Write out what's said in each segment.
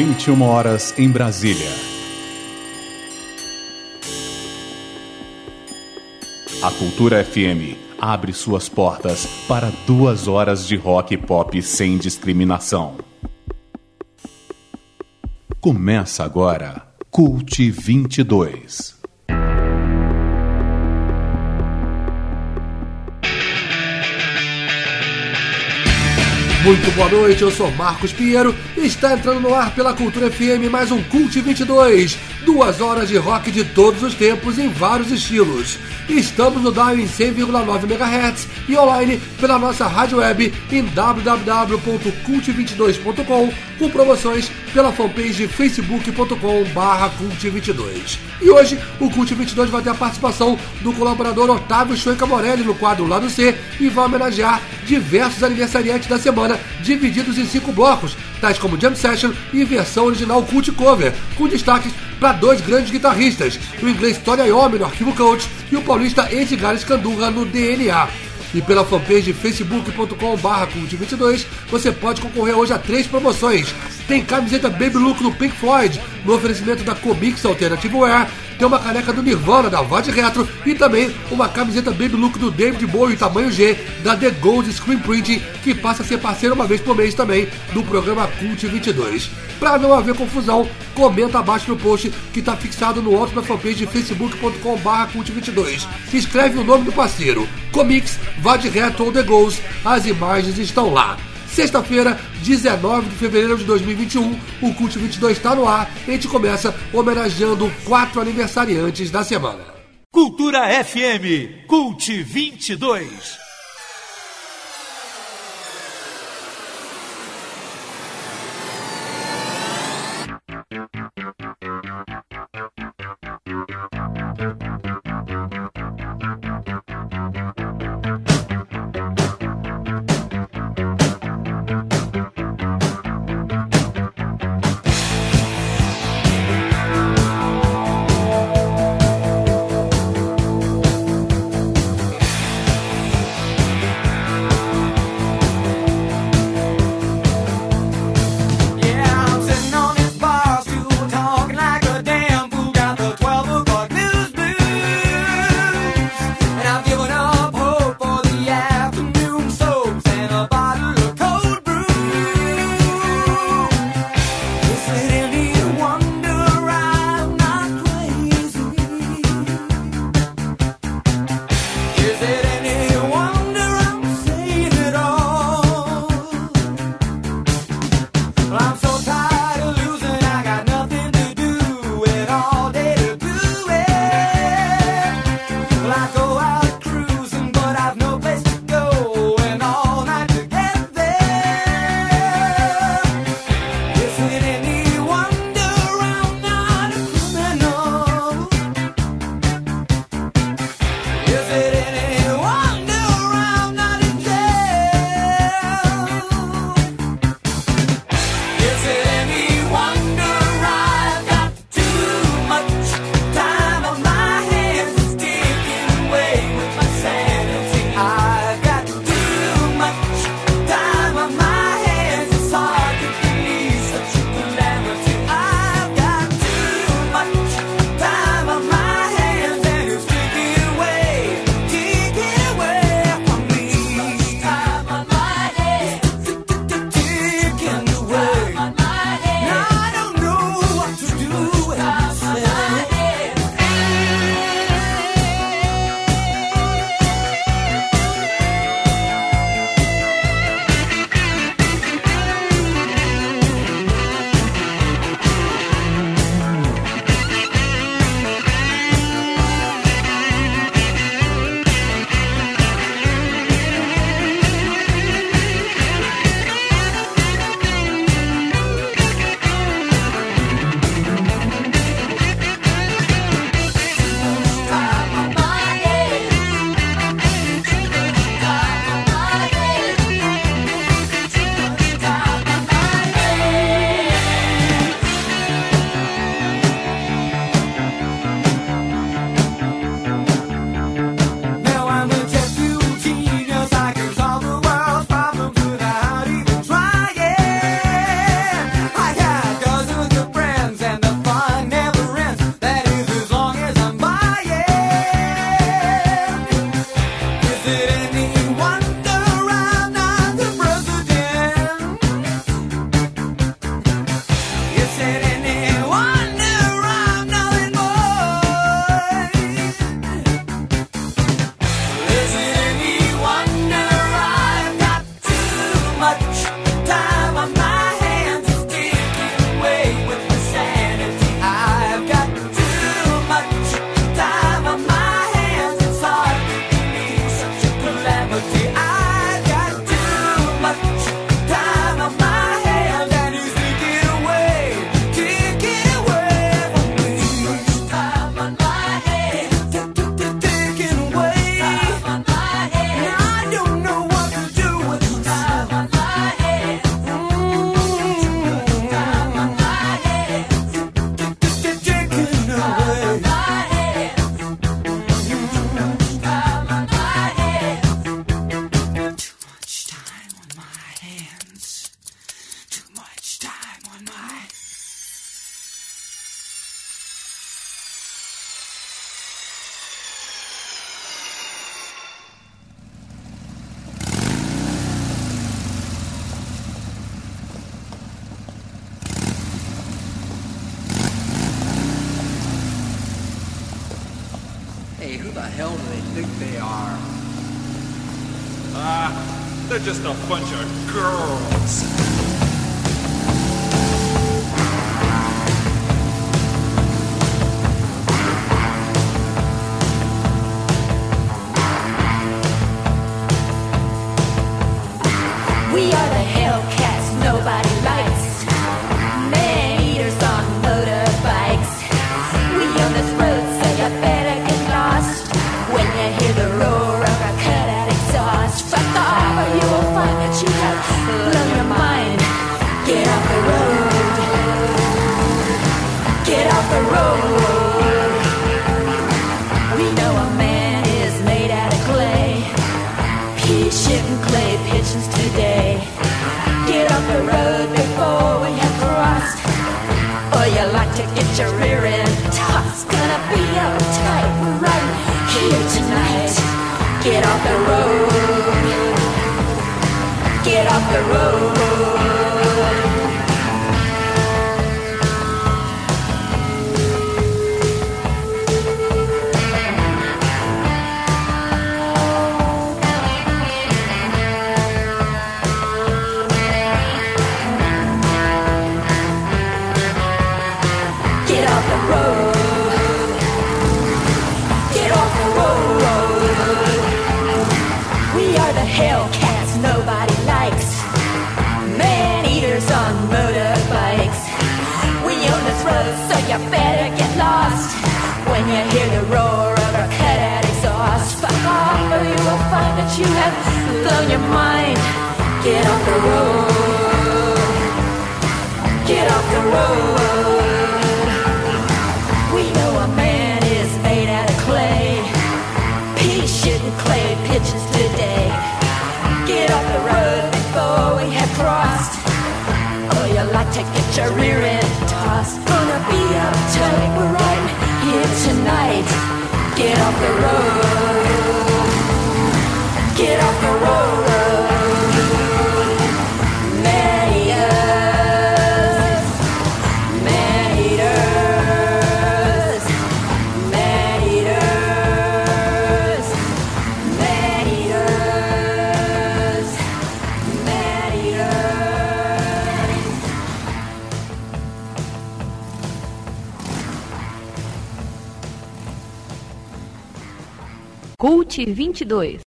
21 horas em Brasília. A Cultura FM abre suas portas para duas horas de rock e pop sem discriminação. Começa agora Cult 22. Muito boa noite, eu sou Marcos Pinheiro e está entrando no ar pela Cultura FM mais um Cult 22. Duas horas de rock de todos os tempos em vários estilos. Estamos no dial em 100,9 MHz e online pela nossa rádio web em www.cult22.com com promoções pela fanpage facebook.com barra cult22. E hoje o Cult 22 vai ter a participação do colaborador Otávio Chuenca Morelli no quadro Lado C e vai homenagear diversos aniversariantes da semana divididos em cinco blocos, tais como Jam Session e versão original Cult Cover, com destaques para dois grandes guitarristas, o inglês Tony Iommi no Arquivo Coach e o paulista Edgar Escandurra no DNA. E pela fanpage facebook.com.br cult22 você pode concorrer hoje a três promoções. Tem camiseta Baby Look do Pink Floyd, no oferecimento da Comics Alternative Wear, tem uma caneca do Nirvana da Vod Retro e também uma camiseta Baby Look do David Bowie tamanho G da The Gold Screen Printing, que passa a ser parceiro uma vez por mês também do programa Cult 22. Para não haver confusão, comenta abaixo no post que está fixado no alto da fanpage facebook.com.br cult22. Escreve o nome do parceiro, Comics, Vod Retro ou The Ghost, as imagens estão lá. Sexta-feira, 19 de fevereiro de 2021, o Cult 22 está no ar e a gente começa homenageando quatro aniversariantes da semana. Cultura FM, Cult 22. get your rear end tossed. Gonna be a tight right here tonight. Get off the road. Get off the road. you have blown your mind. Get off the road. Get off the road. We know a man is made out of clay. Pea shit and clay pigeons today. Get off the road before we have crossed. Or you like to get your rear end tossed. Gonna be uptight, we're right here tonight. Get off the road. Cult 22.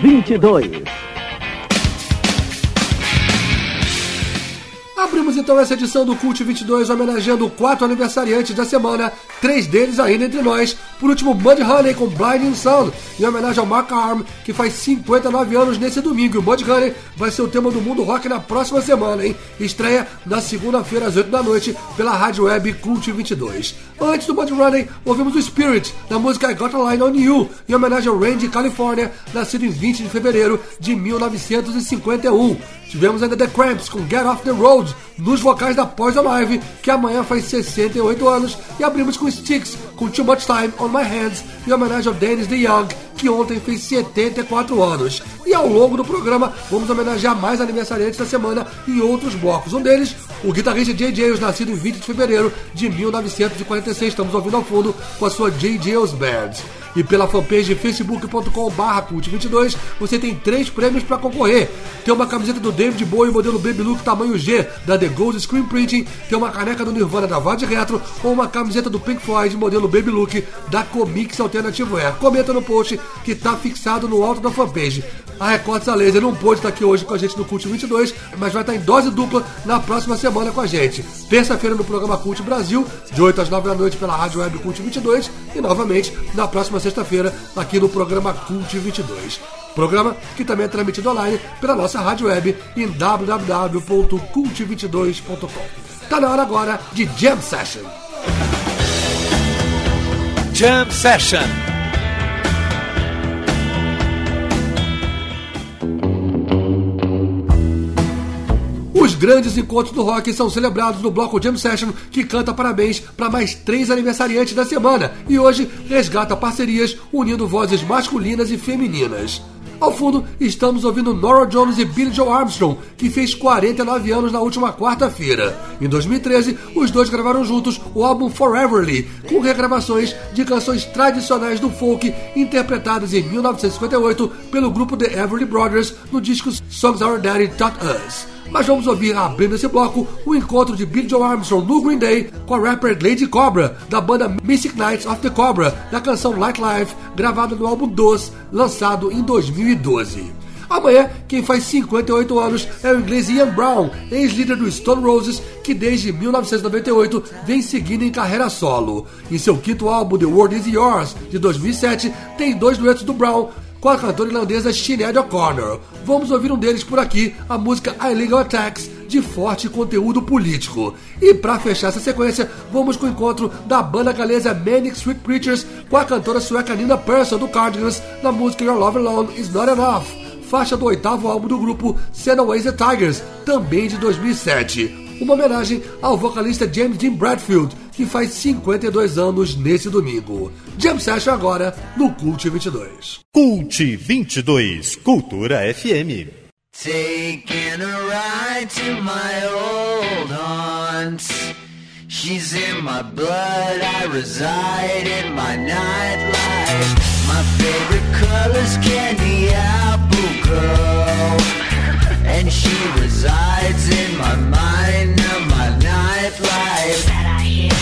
22. Abrimos então essa edição do Cult 22 homenageando quatro aniversariantes da semana, três deles ainda entre nós. Por último, Mud Honey com Blinding Sound, em homenagem ao Mark Arm, que faz 59 anos nesse domingo. E o Mud Honey vai ser o tema do Mundo Rock na próxima semana, hein? Estreia na segunda-feira às 8 da noite pela rádio web Cult 22. Antes do Mud Honey, ouvimos o Spirit, da música I Got a Line on You, em homenagem ao Randy California, nascido em 20 de fevereiro de 1951. Tivemos ainda The Cramps com Get Off the Road nos vocais da Poison Live, que amanhã faz 68 anos, e abrimos com Sticks com Too Much Time on My Hands, em homenagem ao Dennis DeYoung, que ontem fez 74 anos. E ao longo do programa vamos homenagear mais aniversariantes da semana em outros blocos. Um deles, o guitarrista Jay Jails, nascido em 20 de fevereiro de 1946. Estamos ouvindo ao fundo com a sua Jay Jails Band. E pela fanpage facebook.com.br cult22 você tem três prêmios para concorrer. Tem uma camiseta do David Bowie modelo Baby Look tamanho G da The Gold Screen Printing, tem uma caneca do Nirvana da Vade Retro ou uma camiseta do Pink Floyd modelo Baby Look da Comics Alternativo Air. Comenta no post que está fixado no alto da fanpage. A Records a Laser não pôde estar aqui hoje com a gente no Cult 22, mas vai estar em dose dupla na próxima semana com a gente. Terça-feira no programa Cult Brasil, de 8 às 9 da noite pela Rádio Web Cult 22 e novamente na próxima sexta-feira aqui no programa Cult 22. Programa que também é transmitido online pela nossa rádio web em www.cult22.com. Tá na hora agora de Jam Session. Jam Session. Grandes encontros do rock são celebrados no bloco Jam Session, que canta parabéns para mais três aniversariantes da semana e hoje resgata parcerias unindo vozes masculinas e femininas. Ao fundo, estamos ouvindo Nora Jones e Billy Joe Armstrong, que fez 49 anos na última quarta-feira. Em 2013, os dois gravaram juntos o álbum Foreverly, com regravações de canções tradicionais do folk interpretadas em 1958 pelo grupo The Everly Brothers no disco Songs Our Daddy Taught Us. Mas vamos ouvir, abrindo esse bloco, o encontro de Billy Joe Armstrong no Green Day com a rapper Lady Cobra, da banda Mystic Knights of the Cobra, da canção Light Life, gravada no álbum Dos, lançado em 2012. Amanhã, quem faz 58 anos é o inglês Ian Brown, ex-líder do Stone Roses, que desde 1998 vem seguindo em carreira solo. Em seu quinto álbum, The World Is Yours, de 2007, tem dois duetos do Brown, com a cantora irlandesa Sinead O'Connor. Vamos ouvir um deles por aqui, a música Illegal Attacks, de forte conteúdo político. E para fechar essa sequência, vamos com o encontro da banda galesa Manic Street Preachers com a cantora sueca Nina Persson do Cardigans na música Your Love Alone Is Not Enough, faixa do oitavo álbum do grupo Senaways the Tigers, também de 2007 uma homenagem ao vocalista James Dean Bradfield, que faz 52 anos nesse domingo. Jam Session agora no Cult 22. Cult 22, Cultura FM. Taking a ride to my old haunts. She's in my blood, I reside in my nightlife. My favorite color's candy apple girl. And she resides in my mind and my nightlife.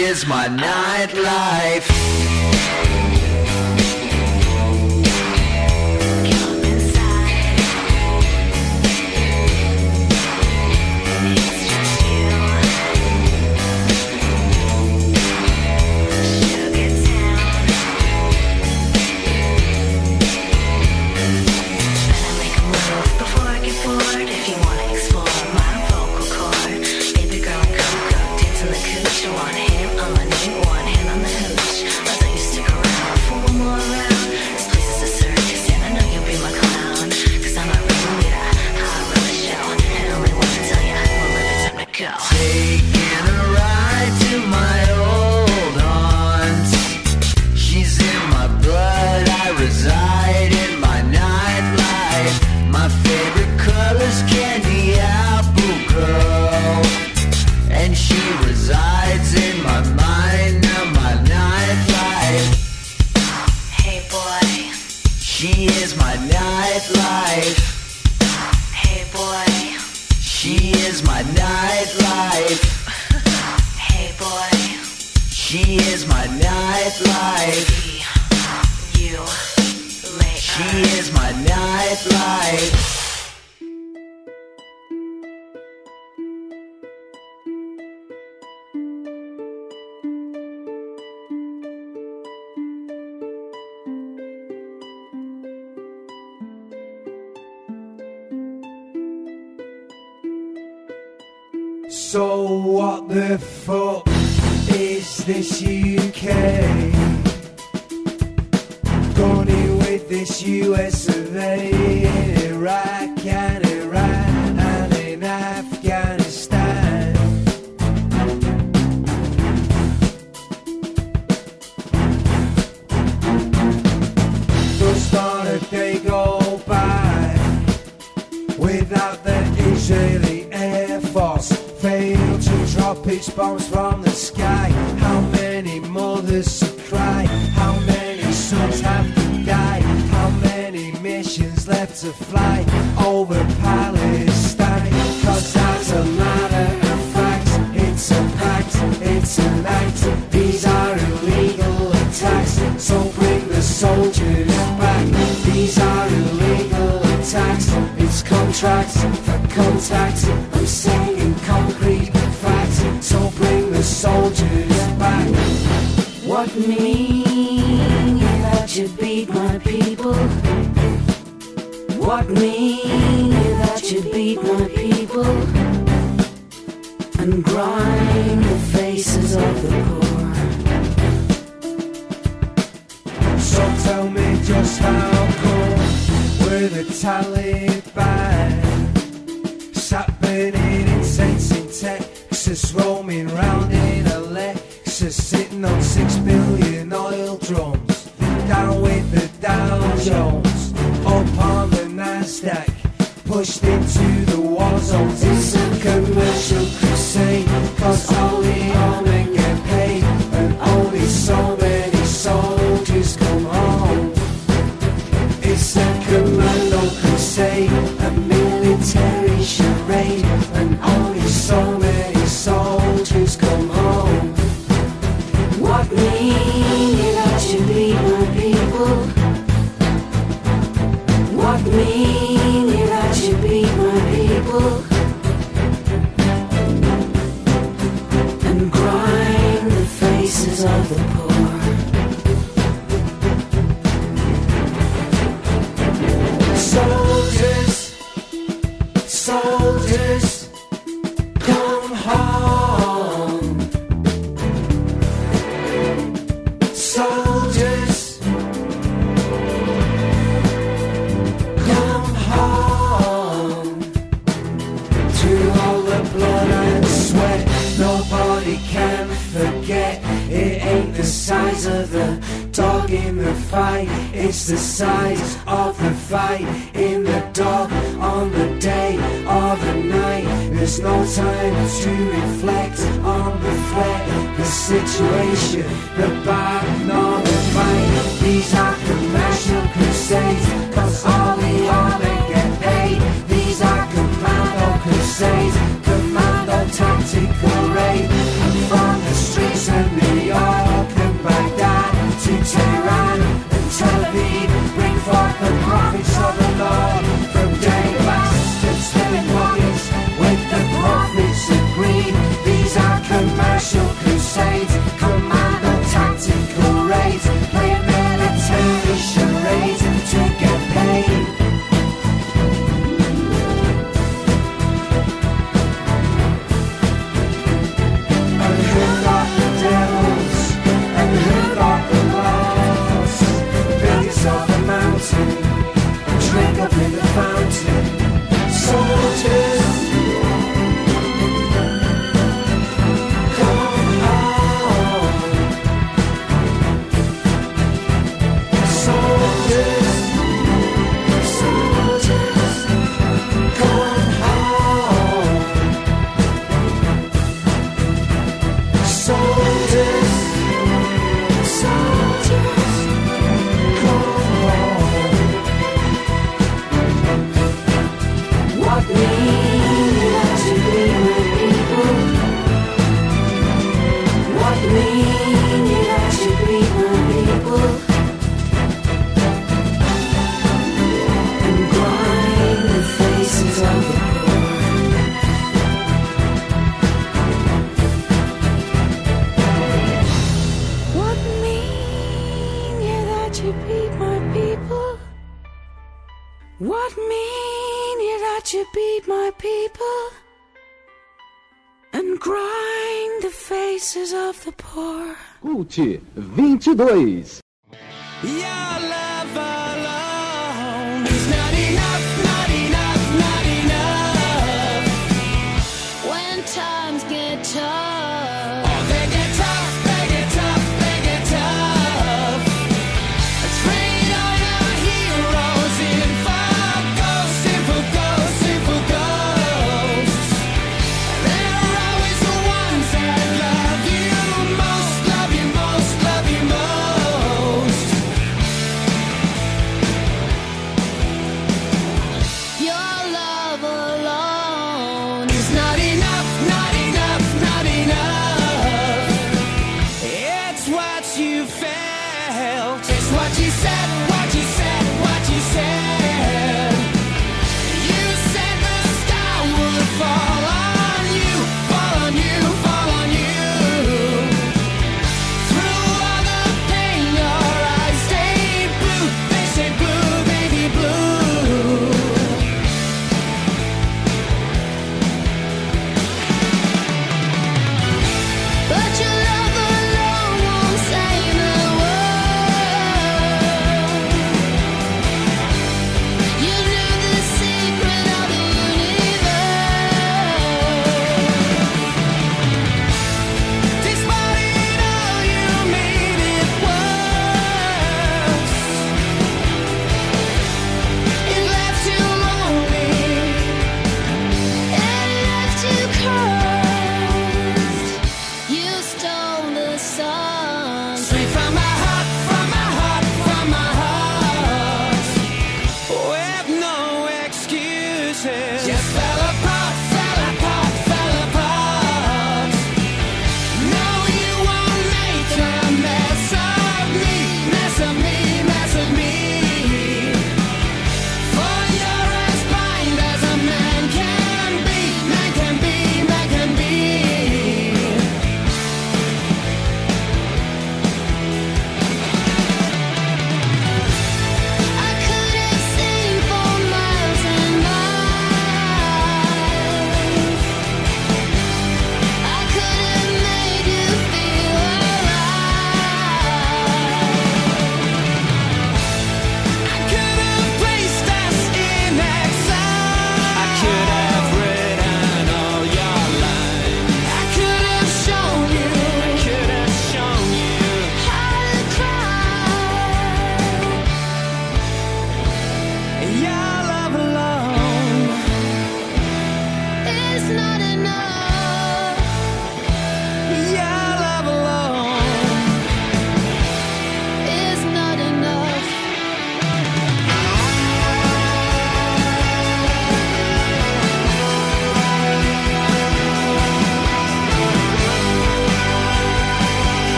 is my nightlife. side. So what the fuck is this UK? Gonna made this US of A in Iraq and Iran and in Afghanistan. Just Those started they go by without the Israeli Air Force fail to drop its bombs from Coach 22.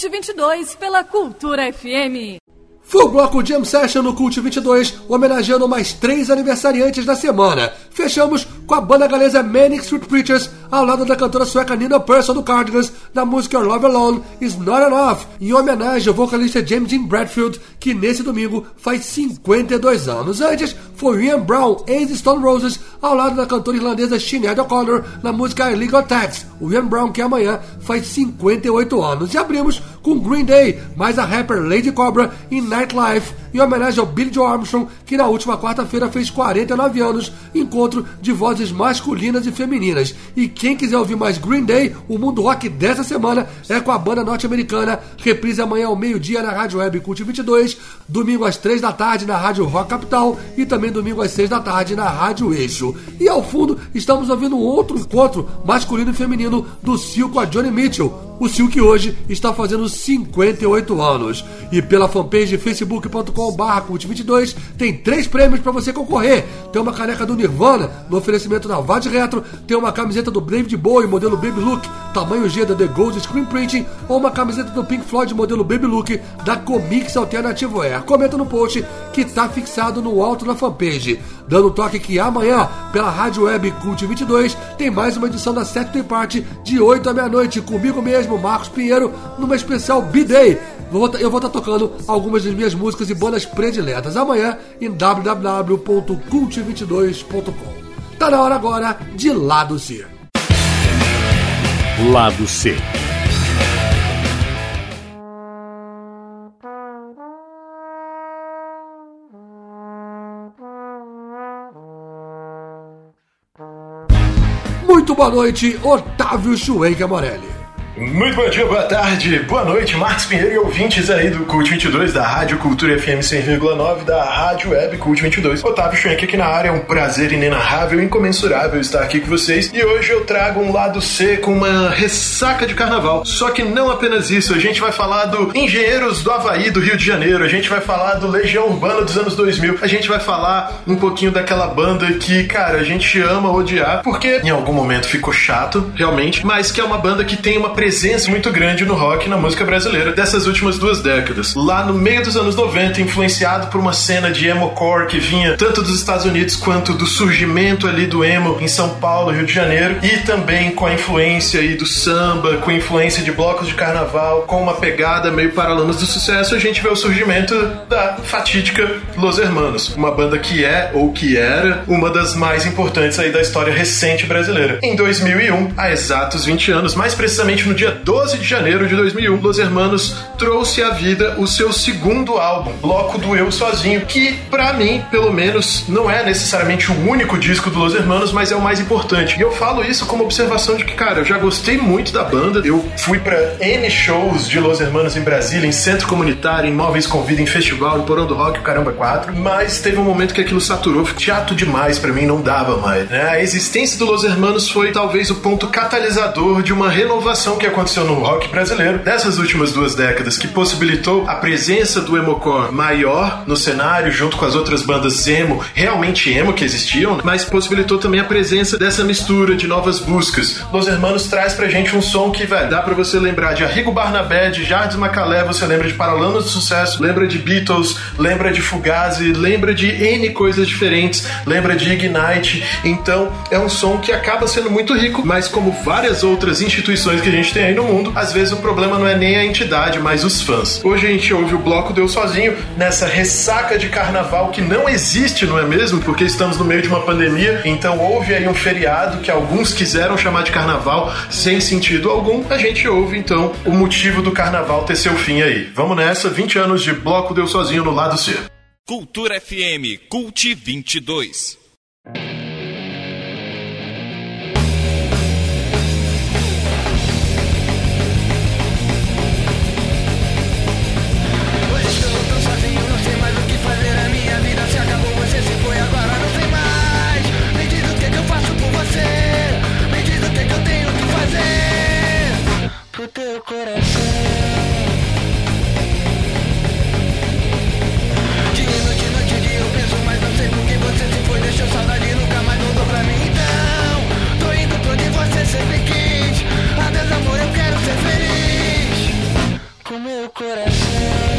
Cult 22 pela Cultura FM. Full Bloco Jam Session no Cult 22, homenageando mais três aniversariantes da semana. Fechamos com a banda galesa Manic Street Preachers, ao lado da cantora sueca Nina Persson do Cardigans, na música Your Love Alone Is Not Enough, em homenagem ao vocalista James Dean Bradfield, que nesse domingo faz 52 anos. Antes, foi Ian Brown, ex-Stone Roses, ao lado da cantora irlandesa Sinead O'Connor, na música Illegal Tax. O Ian Brown, que amanhã faz 58 anos. E abrimos com Green Day, mais a rapper Lady Cobra em Nightlife, em homenagem ao Billy Joe Armstrong, que na última quarta-feira fez 49 anos, encontro de vozes masculinas e femininas. E quem quiser ouvir mais Green Day, o mundo rock dessa semana é com a banda norte-americana, reprise amanhã ao meio-dia na Rádio Web Cult 22, domingo às 3 da tarde na Rádio Rock Capital e também domingo às 6 da tarde na Rádio Eixo. E ao fundo, estamos ouvindo outro encontro masculino e feminino do Sil com a Johnny Mitchell. O Sil que hoje está fazendo 58 anos. E pela fanpage facebook.com.br cult22 tem três prêmios para você concorrer. Tem uma caneca do Nirvana, no oferecimento da Vad Retro, tem uma camiseta do David Bowie, modelo Baby Look, tamanho G da The Ghost Screen Printing, ou uma camiseta do Pink Floyd, modelo Baby Look, da Comics Alternativo Air. Comenta no post que tá fixado no alto da fanpage. Dando um toque que amanhã, pela Rádio Web Cult 22, tem mais uma edição da Saturday Party de 8 à meia-noite, comigo mesmo, Marcos Pinheiro, numa especial B-Day. Eu vou estar tocando algumas das minhas músicas e bandas prediletas amanhã em www.cult22.com. Tá na hora agora de Lado C. Lado C. Muito boa noite, Otávio Schwenker Morelli. Muito bom dia, boa tarde, boa noite, Marcos Pinheiro e ouvintes aí do Cult 22 da Rádio Cultura FM 100,9 da Rádio Web Cult 22. Otávio Schwenk aqui na área, é um prazer inenarrável incomensurável estar aqui com vocês. E hoje eu trago um lado C com uma ressaca de carnaval. Só que não apenas isso, a gente vai falar do Engenheiros do Havaí do Rio de Janeiro, a gente vai falar do Legião Urbana dos anos 2000, a gente vai falar um pouquinho daquela banda que, cara, a gente ama odiar, porque em algum momento ficou chato, realmente, mas que é uma banda que tem uma presença muito grande no rock e na música brasileira dessas últimas duas décadas. Lá no meio dos anos 90, influenciado por uma cena de emo-core que vinha tanto dos Estados Unidos quanto do surgimento ali do emo em São Paulo, Rio de Janeiro, e também com a influência aí do samba, com a influência de blocos de carnaval, com uma pegada meio paralamas do sucesso, a gente vê o surgimento da fatídica Los Hermanos, uma banda que é ou que era uma das mais importantes aí da história recente brasileira. Em 2001, há exatos 20 anos, mais precisamente no dia 12 de janeiro de 2001, Los Hermanos trouxe à vida o seu segundo álbum, Bloco do Eu Sozinho, que pra mim, pelo menos, não é necessariamente o único disco do Los Hermanos, mas é o mais importante. E eu falo isso como observação de que, cara, eu já gostei muito da banda, eu fui pra N shows de Los Hermanos em Brasília, em centro comunitário, em móveis com vida, em festival, em Porão do Rock, caramba 4, mas teve um momento que aquilo saturou, ficou chato demais pra mim, não dava mais. né? A existência do Los Hermanos foi talvez o ponto catalisador de uma renovação que aconteceu no rock brasileiro dessas últimas duas décadas, que possibilitou a presença do emocore maior no cenário, junto com as outras bandas emo, realmente emo que existiam, mas possibilitou também a presença dessa mistura de novas buscas. Los Hermanos traz pra gente um som que, velho, dá pra você lembrar de Arrigo Barnabé, de Jardim Macalé, você lembra de Paralamas do Sucesso, lembra de Beatles, lembra de Fugazi, lembra de N coisas diferentes, lembra de Ignite. Então, é um som que acaba sendo muito rico, mas como várias outras instituições que a gente tem aí no mundo, às vezes o problema não é nem a entidade, mas os fãs. Hoje a gente ouve o bloco Deu Sozinho nessa ressaca de carnaval que não existe, não é mesmo? Porque estamos no meio de uma pandemia, então houve aí um feriado que alguns quiseram chamar de carnaval sem sentido algum. A gente ouve então o motivo do carnaval ter seu fim aí. Vamos nessa, 20 anos de bloco Deu Sozinho no lado C. Cultura FM Cult 22. Teu coração. De noite noite, dia eu penso, mas não sei por que você se foi. Deixou saudade e nunca mais voltou pra mim. Então, tô indo pra onde você sempre quis. Adeus, amor, eu quero ser feliz. Com meu coração.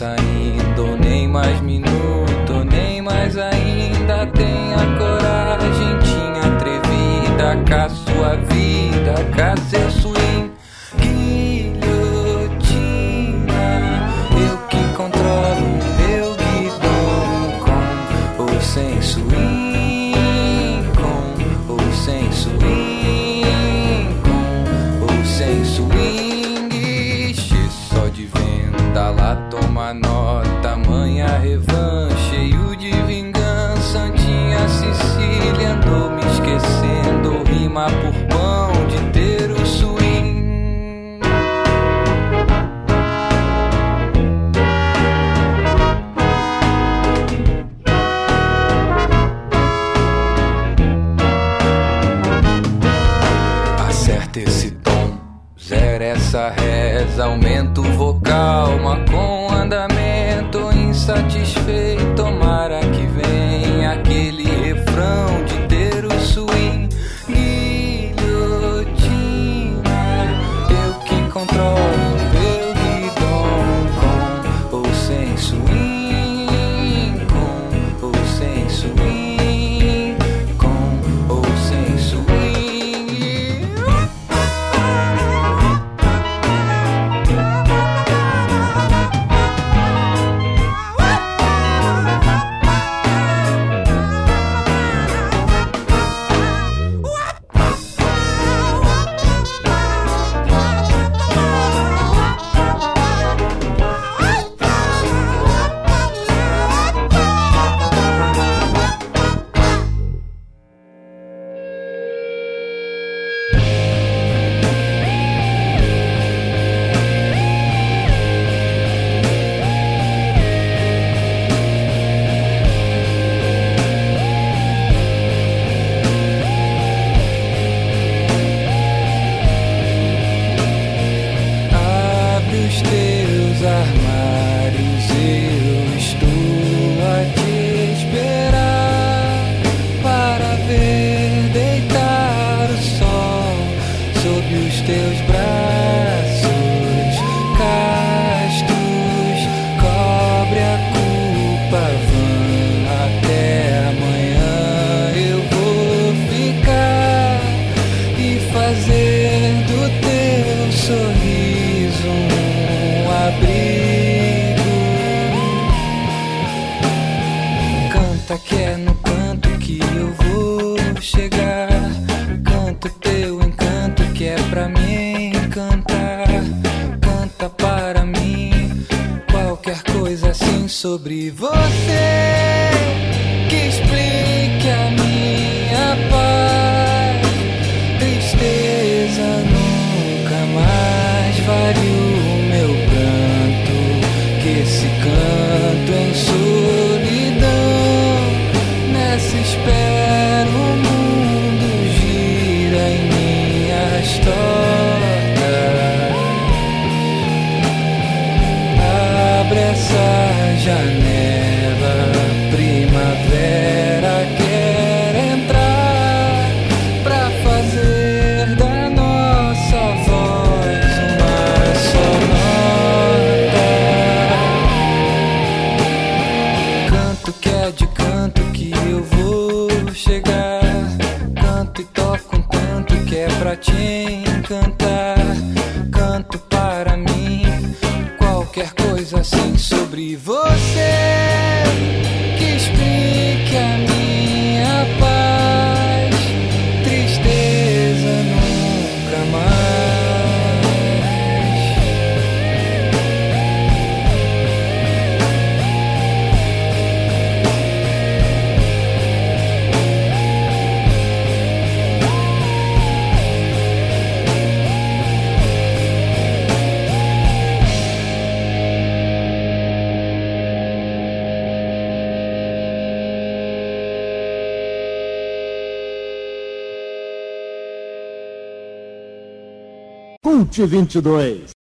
Saindo? Nem mais minuto, 2022.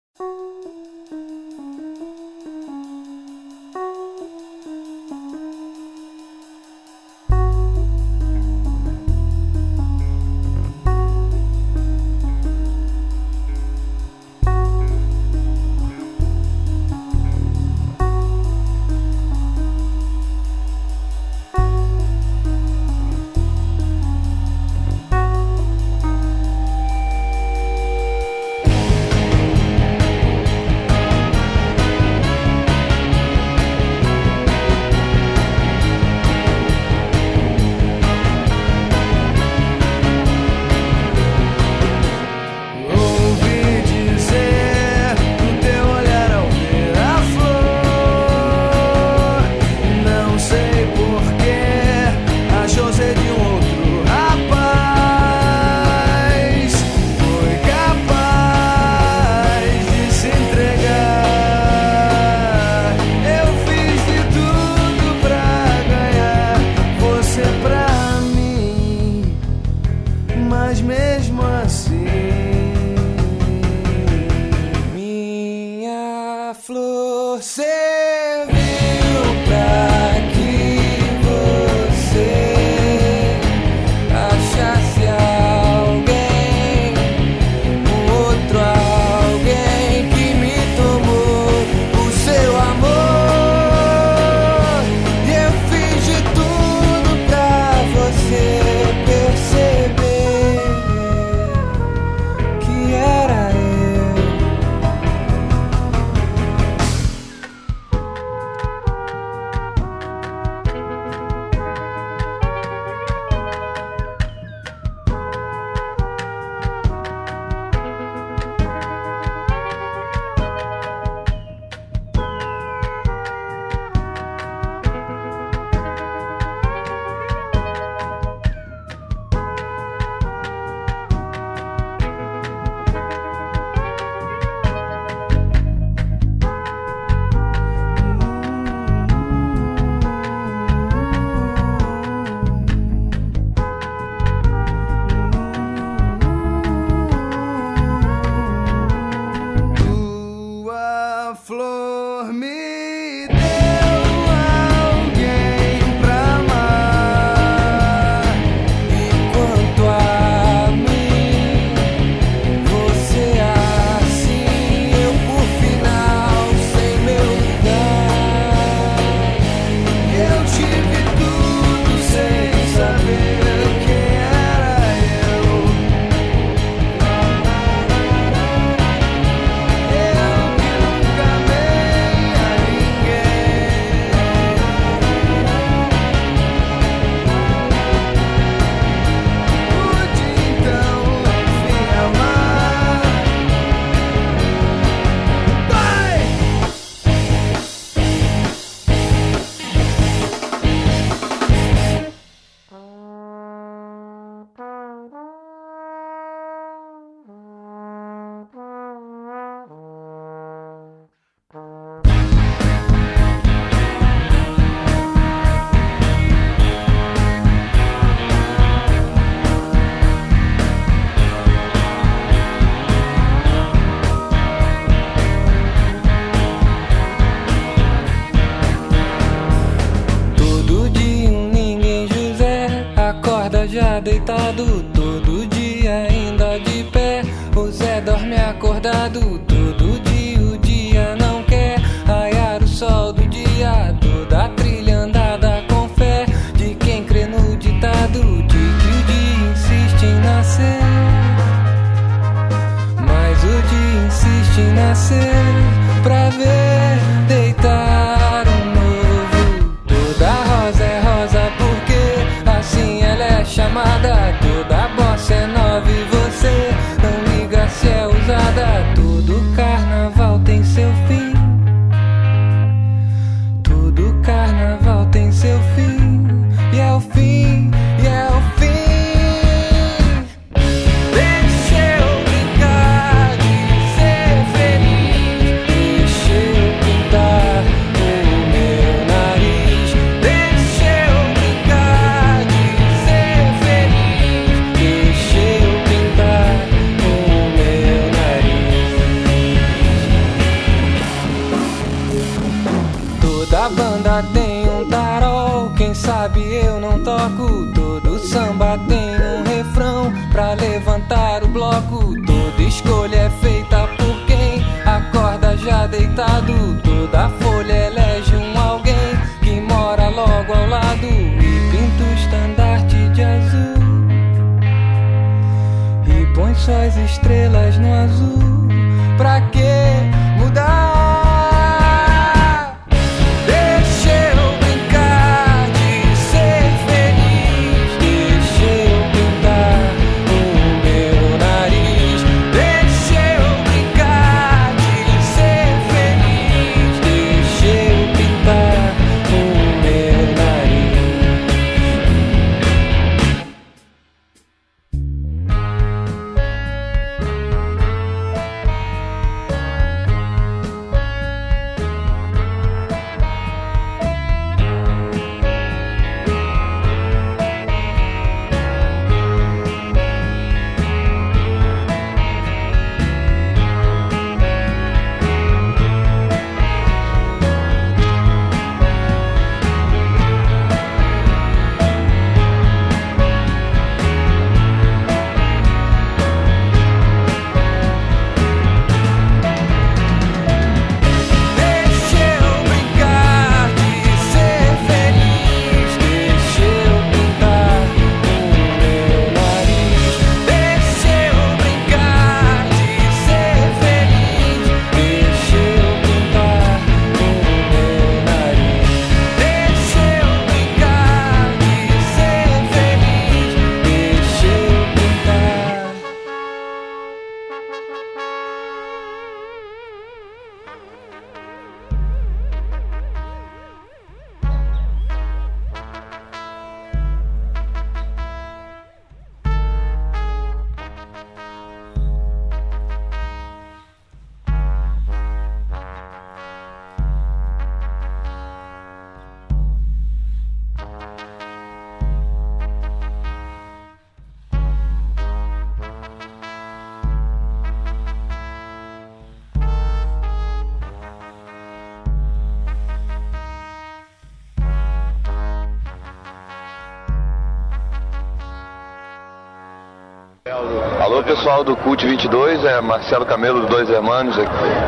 Pessoal do Cult 22, é Marcelo Camelo do Dois Hermanos.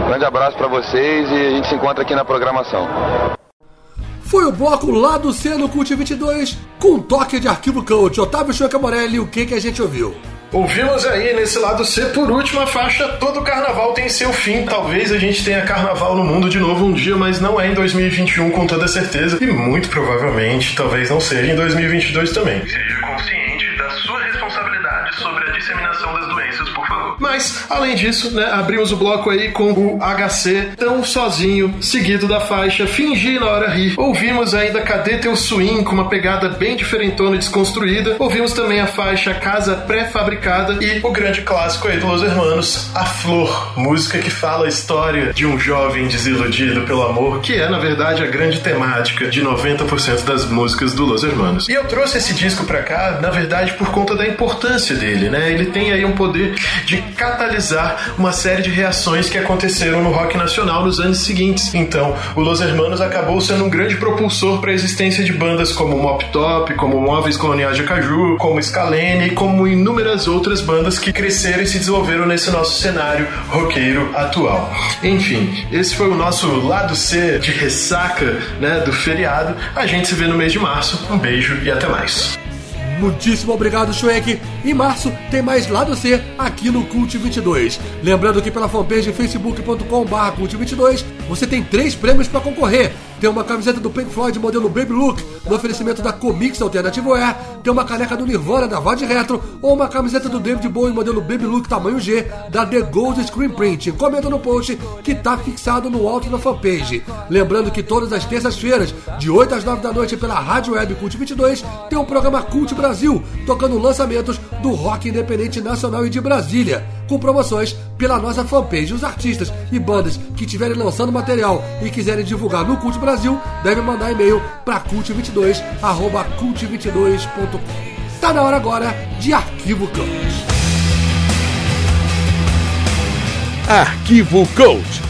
Grande abraço pra vocês e a gente se encontra aqui na programação. Foi o bloco lá do C no Cult 22 com um toque de arquivo coach. Otávio Chueca Morelli, o que, que a gente ouviu? Ouvimos aí nesse lado C, por último, a faixa Todo Carnaval tem seu fim. Talvez a gente tenha carnaval no mundo de novo um dia, mas não é em 2021 com toda certeza. E muito provavelmente, talvez não seja em 2022 também. Seja consciente Mas, além disso, né, abrimos o bloco aí com o HC tão sozinho, seguido da faixa Fingir na hora rir. Ouvimos ainda Cadê Teu Swing, com uma pegada bem diferentona e desconstruída. Ouvimos também a faixa Casa Pré-Fabricada e o grande clássico aí do Los Hermanos, A Flor, música que fala a história de um jovem desiludido pelo amor, que é, na verdade, a grande temática de 90% das músicas do Los Hermanos. E eu trouxe esse disco pra cá, na verdade, por conta da importância dele, né? Ele tem aí um poder de catalisar uma série de reações que aconteceram no rock nacional nos anos seguintes. Então, o Los Hermanos acabou sendo um grande propulsor para a existência de bandas como Mop Top, como Móveis Coloniais de Caju, como Scalene e como inúmeras outras bandas que cresceram e se desenvolveram nesse nosso cenário roqueiro atual. Enfim, esse foi o nosso lado C de ressaca né, do feriado. A gente se vê no mês de março. Um beijo e até mais. Muitíssimo obrigado, Shrek. Em março tem mais lado C aqui no Cult 22. Lembrando que pela fanpage facebook.com.br Cult 22 você tem três prêmios para concorrer. Tem uma camiseta do Pink Floyd modelo Baby Look no oferecimento da Comics Alternativo Air. Tem uma caneca do Nirvana da Vade Retro ou uma camiseta do David Bowie modelo Baby Look tamanho G da The Gold Screen Print. Comenta no post que tá fixado no alto da fanpage. Lembrando que todas as terças-feiras, de 8 às 9 da noite pela Rádio Web Cult 22, tem o programa Cult Brasil, tocando lançamentos do rock independente nacional e de Brasília, com promoções pela nossa fanpage. Os artistas e bandas que estiverem lançando material e quiserem divulgar no Cult Brasil, devem mandar e-mail para cult22@cult22.com. Tá na hora agora de Arquivo Cult. Arquivo Cult.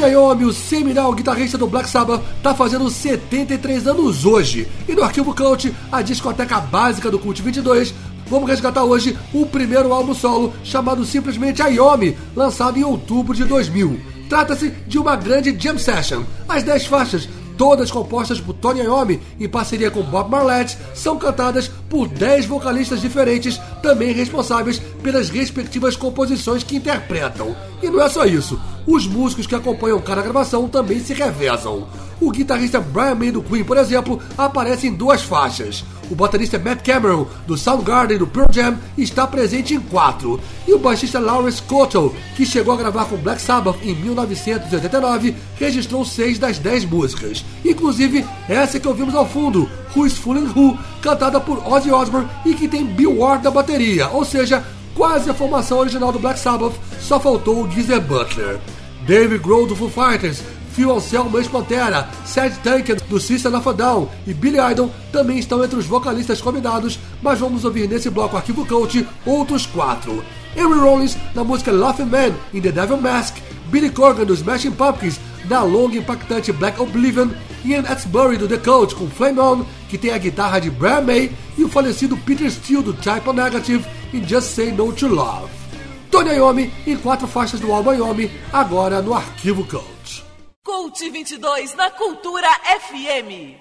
Tony Iommi, o seminal guitarrista do Black Sabbath, tá fazendo 73 anos hoje. E no Arquivo Cult, a discoteca básica do Cult 22, vamos resgatar hoje o primeiro álbum solo chamado simplesmente Iommi, lançado em outubro de 2000. Trata-se de uma grande jam session. As 10 faixas todas compostas por Tony Iommi em parceria com Bob Marlette, são cantadas por 10 vocalistas diferentes, também responsáveis pelas respectivas composições que interpretam. E não é só isso, os músicos que acompanham cada gravação também se revezam. O guitarrista Brian May do Queen, por exemplo, aparece em duas faixas. O baterista Matt Cameron, do Soundgarden do Pearl Jam, está presente em quatro. E o baixista Lawrence Cottle, que chegou a gravar com Black Sabbath em 1989, registrou seis das dez músicas. Inclusive essa que ouvimos ao fundo, Who's Fooling Who, cantada por Ozzy Osbourne e que tem Bill Ward da bateria, ou seja, quase a formação original do Black Sabbath, só faltou o Geezer Butler. Dave Grohl do Foo Fighters, Phil Anselmo ex-Pantera, Sad Tanken do System of a Down e Billy Idol também estão entre os vocalistas convidados, mas vamos ouvir nesse bloco Arquivo Cult outros quatro. Henry Rollins na música Laughing Man in The Devil Mask, Billy Corgan dos Smashing Pumpkins na longa e impactante Black Oblivion, Ian Atsbury do The Cult com Flame On, que tem a guitarra de Brian May, e o falecido Peter Steele do Type O Negative em Just Say No to Love. Tony Iommi em quatro faixas do álbum Iommi, agora no Arquivo Cult. Cult 22 na Cultura FM.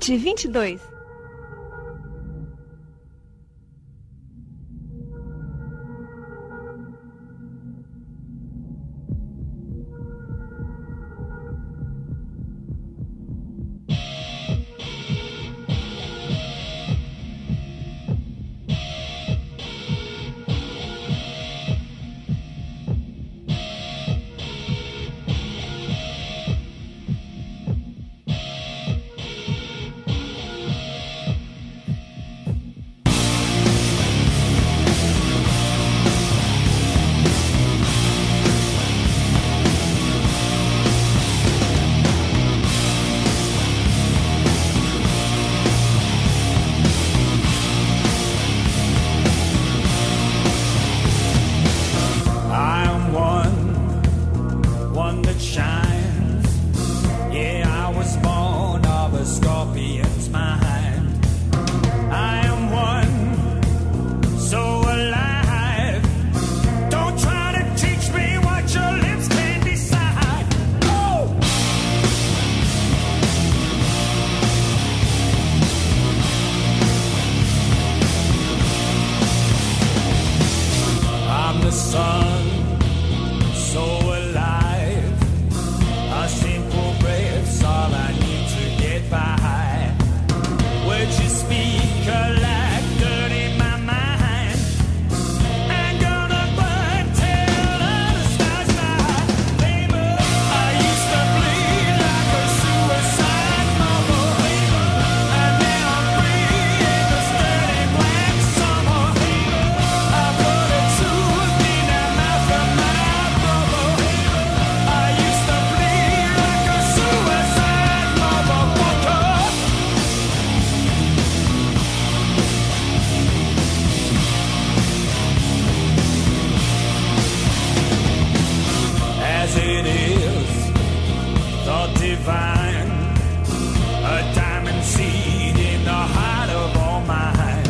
Ute 22. as it is, the divine, a diamond seed in the heart of all mine.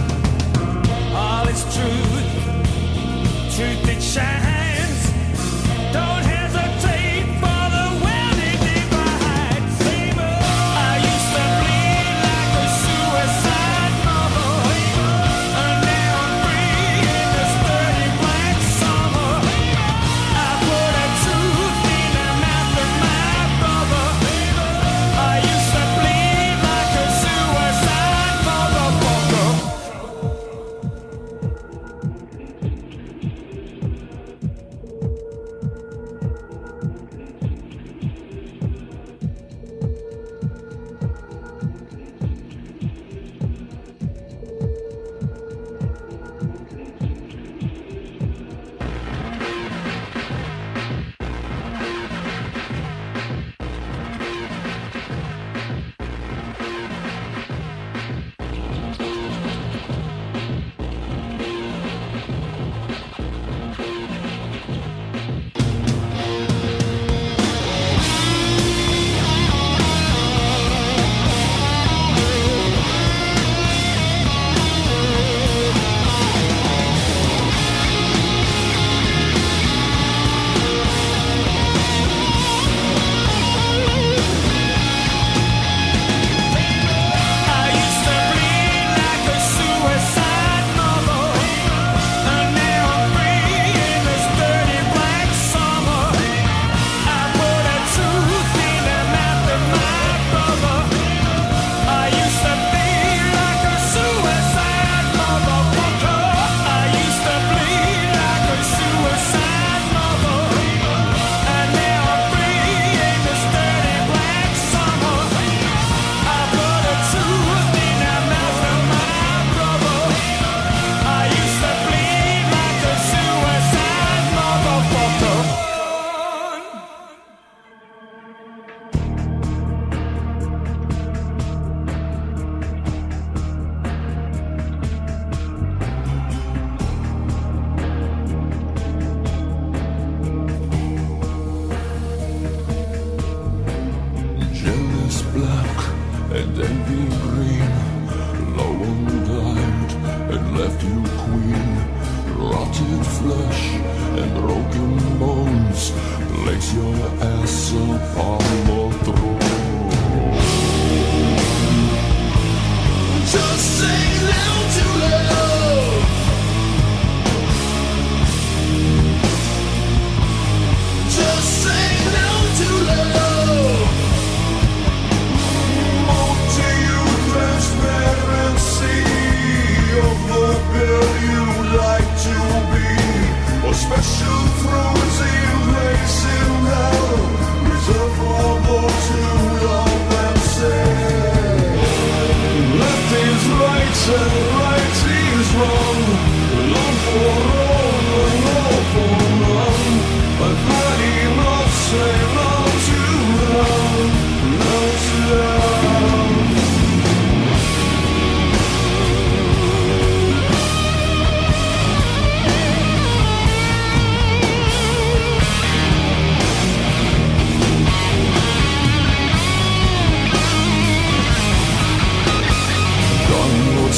All is truth, truth that shines.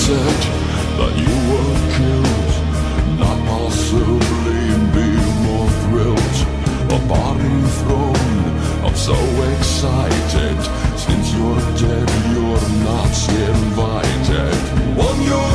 Said that you were killed. Not possibly be more thrilled. A body thrown. I'm so excited. Since you're dead, you're not invited. On your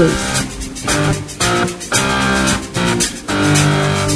2022.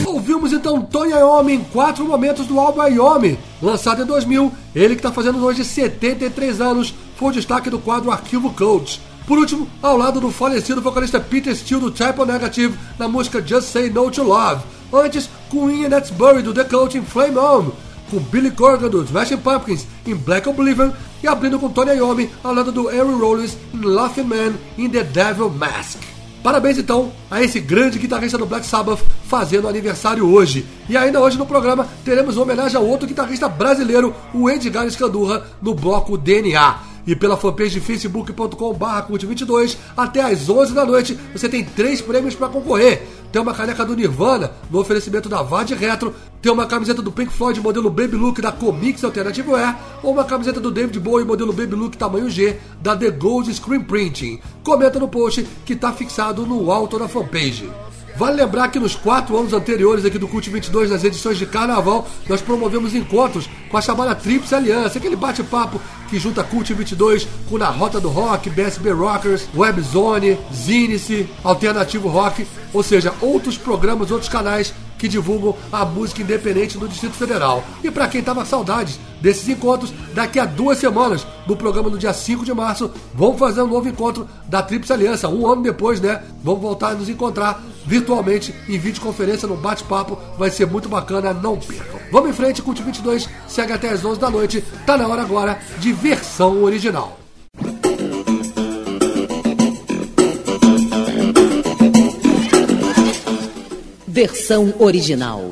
Ouvimos então Tony Iommi em quatro momentos do álbum Iommi, lançado em 2000, ele que está fazendo hoje 73 anos, foi o destaque do quadro Arquivo Coach. Por último, ao lado do falecido vocalista Peter Steele do Typo Negative na música Just Say No to Love. Antes, com Ian Netsbury do The Coach em Flame On, com Billy Corgan do Smashing Pumpkins em Black Oblivion e abrindo com Tony Iommi ao lado do Harry Rollins em Laughing Man in The Devil Mask. Parabéns então a esse grande guitarrista do Black Sabbath fazendo aniversário hoje. E ainda hoje no programa teremos homenagem a outro guitarrista brasileiro, o Edgar Escandurra, no bloco DNA. E pela fanpage facebook.com.br cult22 até às 11 da noite você tem três prêmios para concorrer. Tem uma caneca do Nirvana no oferecimento da Vade Retro, tem uma camiseta do Pink Floyd modelo Baby Look da Comics Alternative Wear ou uma camiseta do David Bowie modelo Baby Look tamanho G da The Gold Screen Printing. Comenta no post que está fixado no alto da fanpage. Vale lembrar que nos quatro anos anteriores aqui do Cult 22, nas edições de carnaval, nós promovemos encontros com a chamada Tríplice Aliança, aquele bate-papo que junta Cult 22 com Na Rota do Rock, BSB Rockers, Webzone, Zinice, Alternativo Rock, ou seja, outros programas, outros canais que divulgam a música independente do Distrito Federal. E para quem tava saudades desses encontros, daqui a duas semanas, no programa do dia 5 de março, vamos fazer um novo encontro da Tríplice Aliança. Um ano depois, né? Vamos voltar a nos encontrar virtualmente em videoconferência no bate-papo. Vai ser muito bacana, não percam. Vamos em frente, Cult 22 segue até as 11 da noite. Tá na hora agora de versão original. Versão original.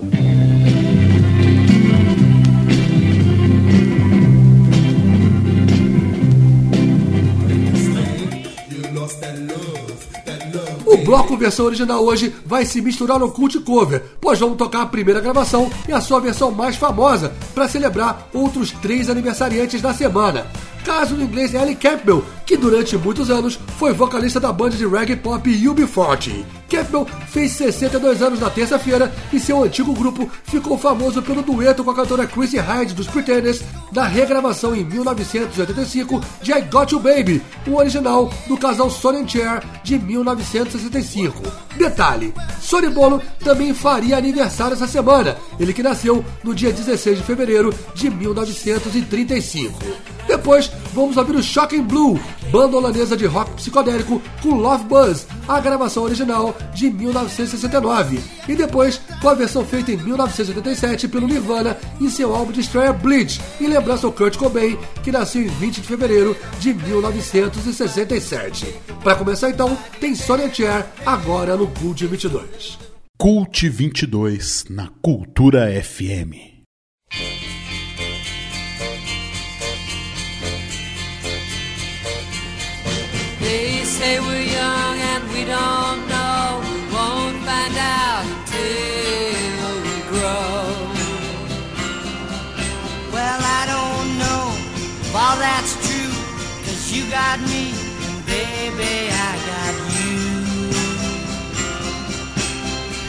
O bloco versão original hoje vai se misturar no cult cover, pois vamos tocar a primeira gravação e a sua versão mais famosa para celebrar outros três aniversariantes da semana. caso do inglês Ellie Campbell, que durante muitos anos foi vocalista da banda de reggae pop UB40. Campbell fez 62 anos na terça-feira e seu antigo grupo ficou famoso pelo dueto com a cantora Chrissy Hyde dos Pretenders da regravação em 1985 de I Got You Baby, o original do casal Sonny Cher de 1965. Detalhe, Sonny Bono também faria aniversário essa semana, ele que nasceu no dia 16 de fevereiro de 1935. Depois, vamos ouvir o Shocking Blue, banda holandesa de rock psicodélico com Love Buzz, a gravação original de 1969. E depois, com a versão feita em 1987 pelo Nirvana em seu álbum de estreia Bleach, em lembrança ao Kurt Cobain, que nasceu em 20 de fevereiro de 1967. Para começar então, tem Sonia Cher, agora no Cult 22. Cult 22 na Cultura FM. Say we're young and we don't know. We won't find out until we grow. Well, I don't know if all that's true. Cause you got me, and baby, I got you.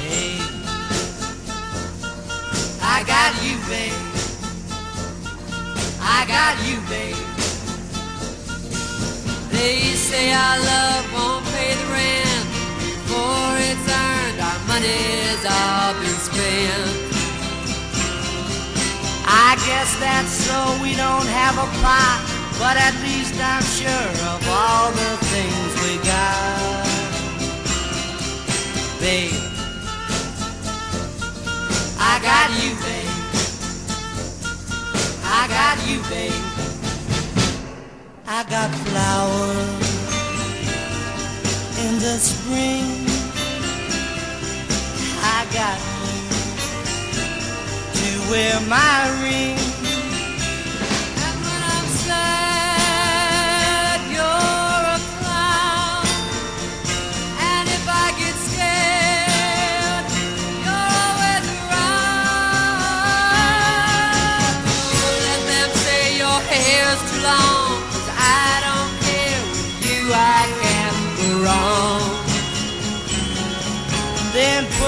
Babe, I got you, babe. I got you, babe. They say our love won't pay the rent before it's earned. Our money's all been spent. I guess that's so we don't have a plot, but at least I'm sure of all the things we got. Babe, I got you, babe. I got you, babe. I got flowers in the spring. I got to wear my ring.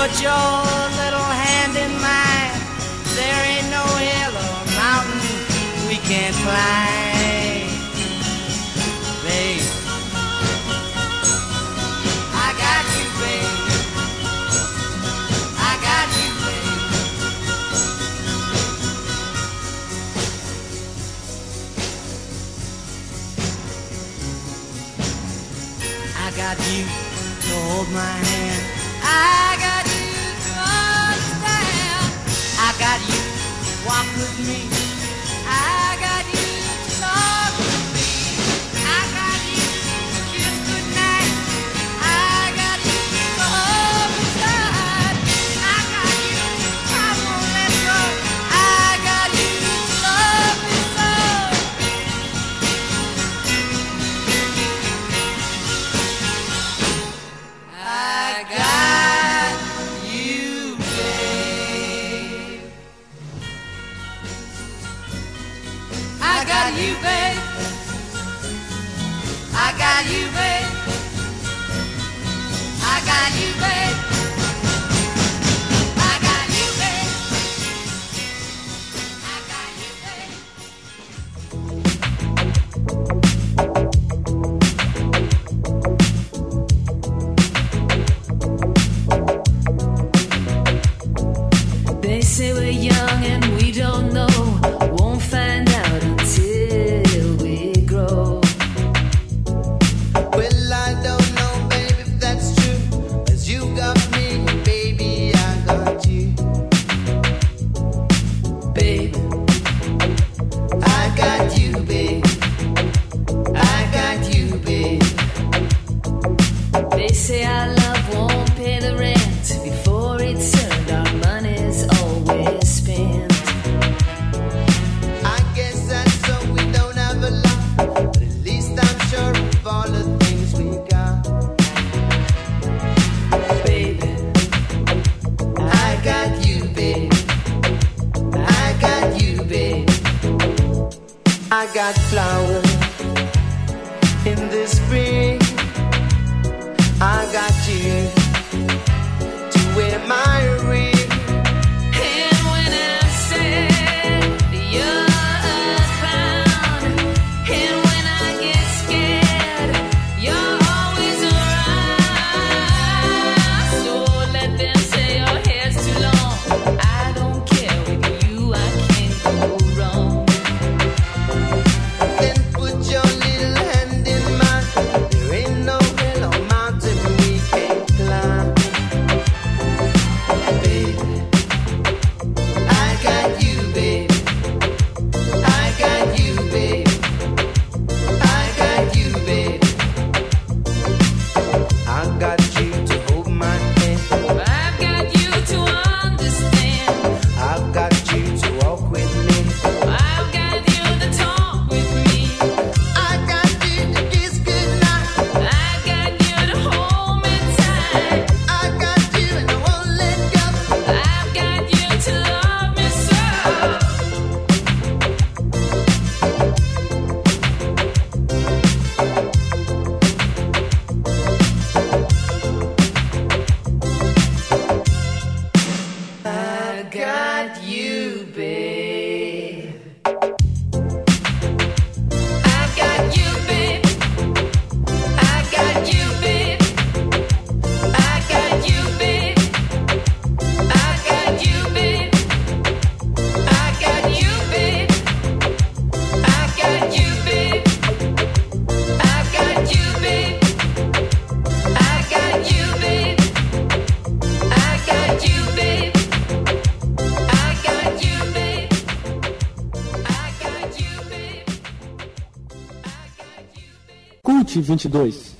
Put your little hand in mine. There ain't no hill or mountain we can't climb. Babe, I got you, babe. I got you, babe. I got you to hold my hand. I walk with me. 2022.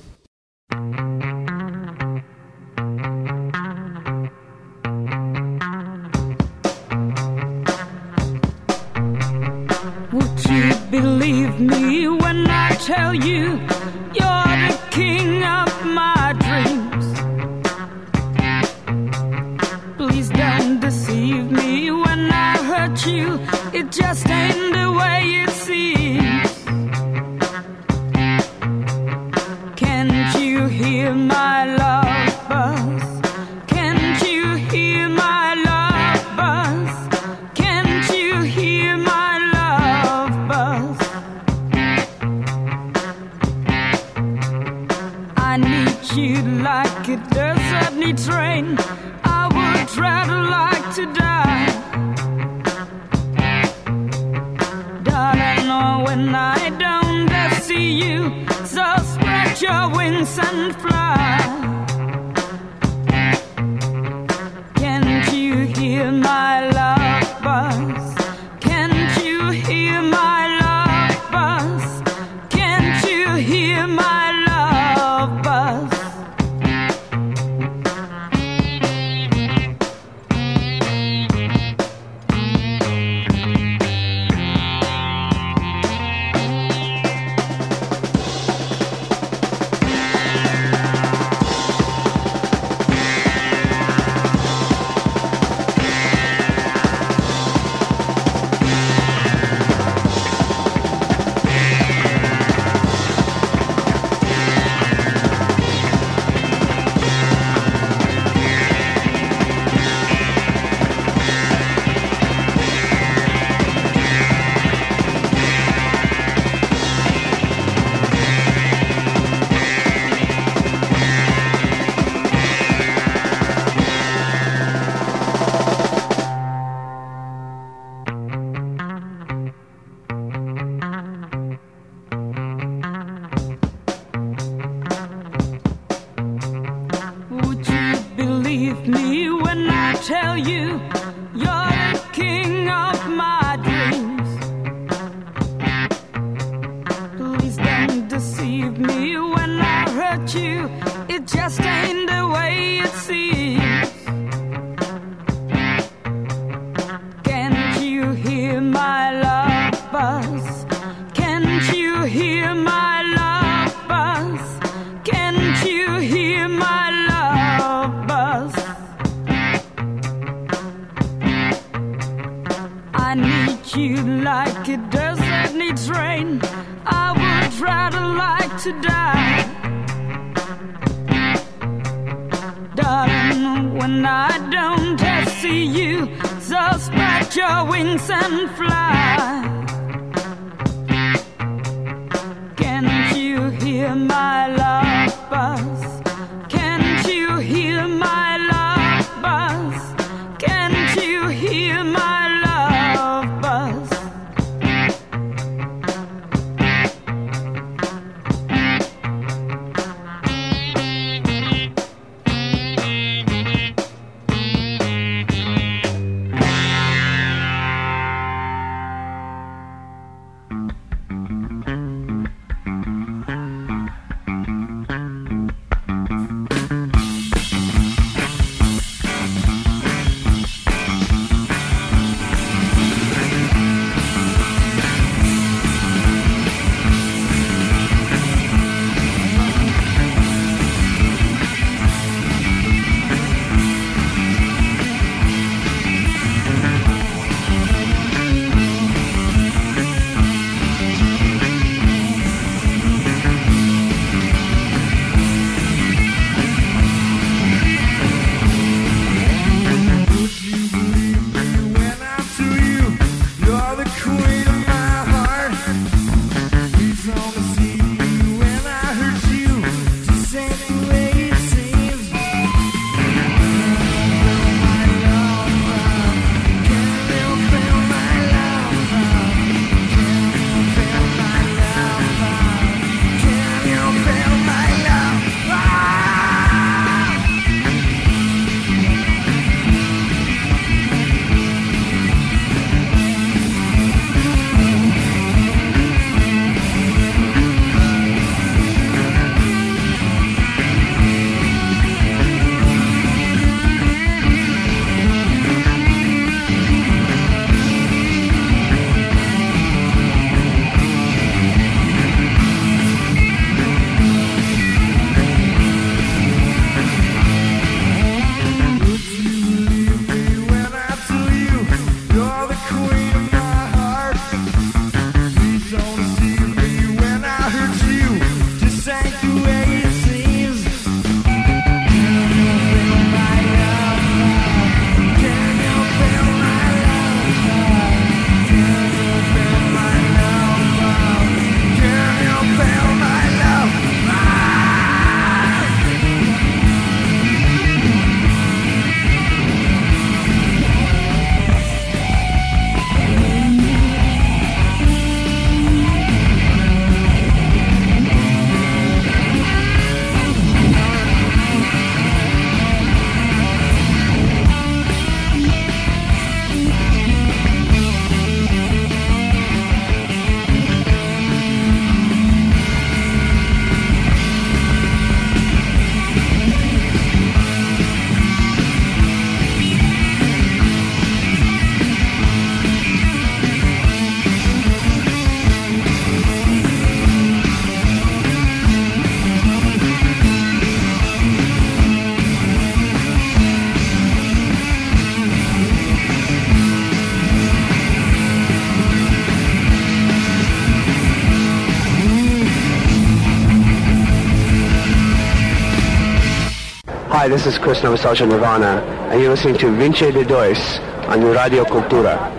This is Chris Novoselic Nirvana, and you're listening to Vinci de Dois on Radio Cultura.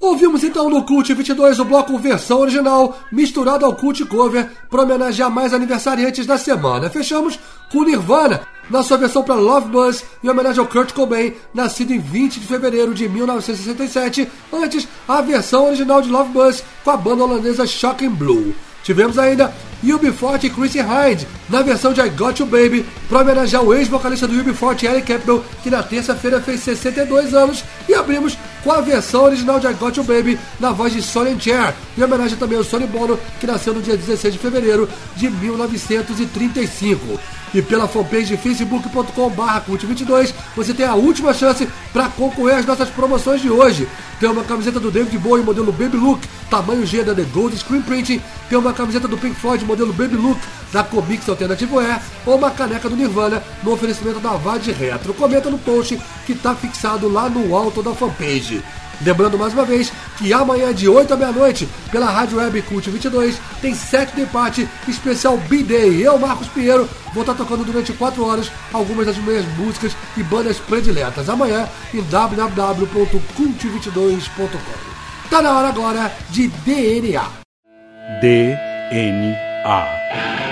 Ouvimos então no Cult 22 o bloco versão original misturado ao Cult Cover para homenagear mais aniversariantes da semana. Fechamos com Nirvana na sua versão para Love Buzz em homenagem ao Kurt Cobain, nascido em 20 de fevereiro de 1967. Antes, a versão original de Love Buzz com a banda holandesa Shocking Blue. Tivemos ainda UB40 e Chrissy Hind na versão de I Got You Baby para homenagear o ex-vocalista do UB40, Eric Campbell, que na terça-feira fez 62 anos. E abrimos com a versão original de I Got You Baby na voz de Sonny Cher, em homenagem também ao Sonny Bono, que nasceu no dia 16 de fevereiro de 1935 e pela fanpage facebook.com.br cult22 você tem a última chance para concorrer às nossas promoções de hoje. Tem uma camiseta do David Bowie modelo Baby Look, tamanho G da The Gold Screen Printing, tem uma camiseta do Pink Floyd modelo Baby Look da Comics Alternativo Air ou uma caneca do Nirvana no oferecimento da Vade Retro. Comenta no post que está fixado lá no alto da fanpage. Lembrando mais uma vez que amanhã de 8 à meia-noite, pela Rádio Web Cult 22, tem set de Party especial B-Day. Eu, Marcos Pinheiro, vou estar tocando durante 4 horas algumas das minhas músicas e bandas prediletas. Amanhã em www.cult22.com. Tá na hora agora de DNA. DNA.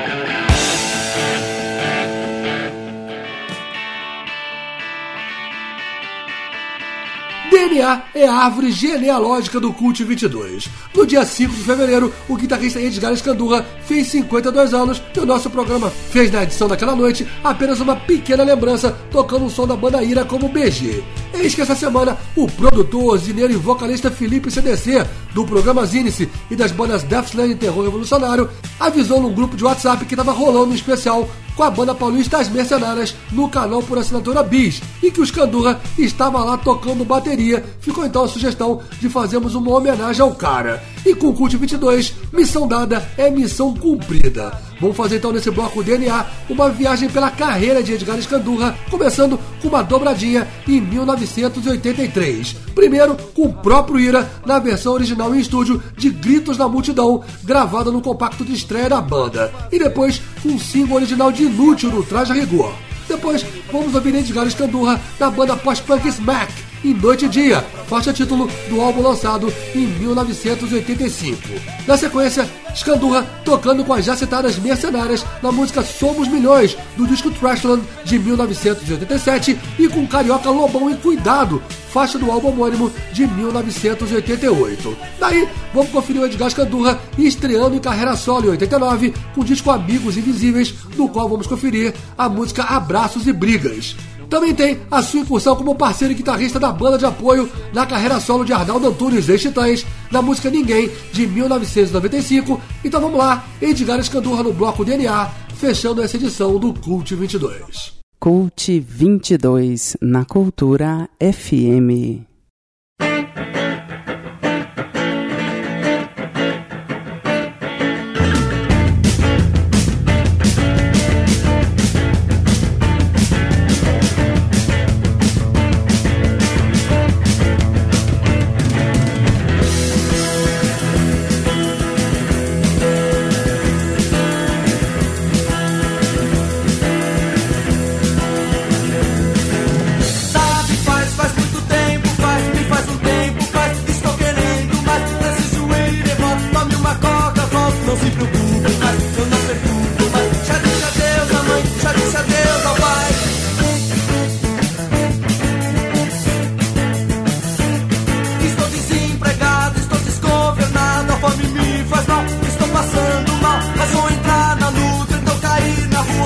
DNA é a árvore genealógica do Cult 22. No dia 5 de fevereiro, o guitarrista Edgar Escandurra fez 52 anos e o nosso programa fez na edição daquela noite apenas uma pequena lembrança tocando o som da banda Ira como BG. Eis que essa semana o produtor, zineiro e vocalista Felipe CDC, do programa Zinice e das bandas Deathland e Terror Revolucionário, avisou num grupo de WhatsApp que estava rolando um especial com a banda paulista As Mercenárias no canal por assinatura Bis e que o Scandurra estava lá tocando bateria. Ficou então a sugestão de fazermos uma homenagem ao cara. E com o Cult 22, missão dada é missão cumprida. Vamos fazer então nesse bloco DNA uma viagem pela carreira de Edgar Escandurra, começando com uma dobradinha em 1983. Primeiro com o próprio Ira na versão original em estúdio de Gritos na Multidão, gravada no compacto de estreia da banda. E depois com o single original de Inútil no Traje a Rigor. Depois vamos ouvir Edgar Escandurra na banda pós-punk Smack em Noite e Dia, faixa título do álbum lançado em 1985. Na sequência, Scandurra tocando com as já citadas Mercenárias na música Somos Milhões, do disco Trashland de 1987 e com Carioca Lobão e Cuidado, faixa do álbum homônimo de 1988. Daí, vamos conferir o Edgar Scandurra estreando em carreira solo em 89 com o disco Amigos Invisíveis, no qual vamos conferir a música Abraços e Brigas. Também tem a sua incursão como parceiro e guitarrista da banda de apoio na carreira solo de Arnaldo Antunes e Titãs, na música Ninguém, de 1995. Então vamos lá, Edgar Escandurra no bloco DNA, fechando essa edição do Cult 22. Cult 22 na Cultura FM.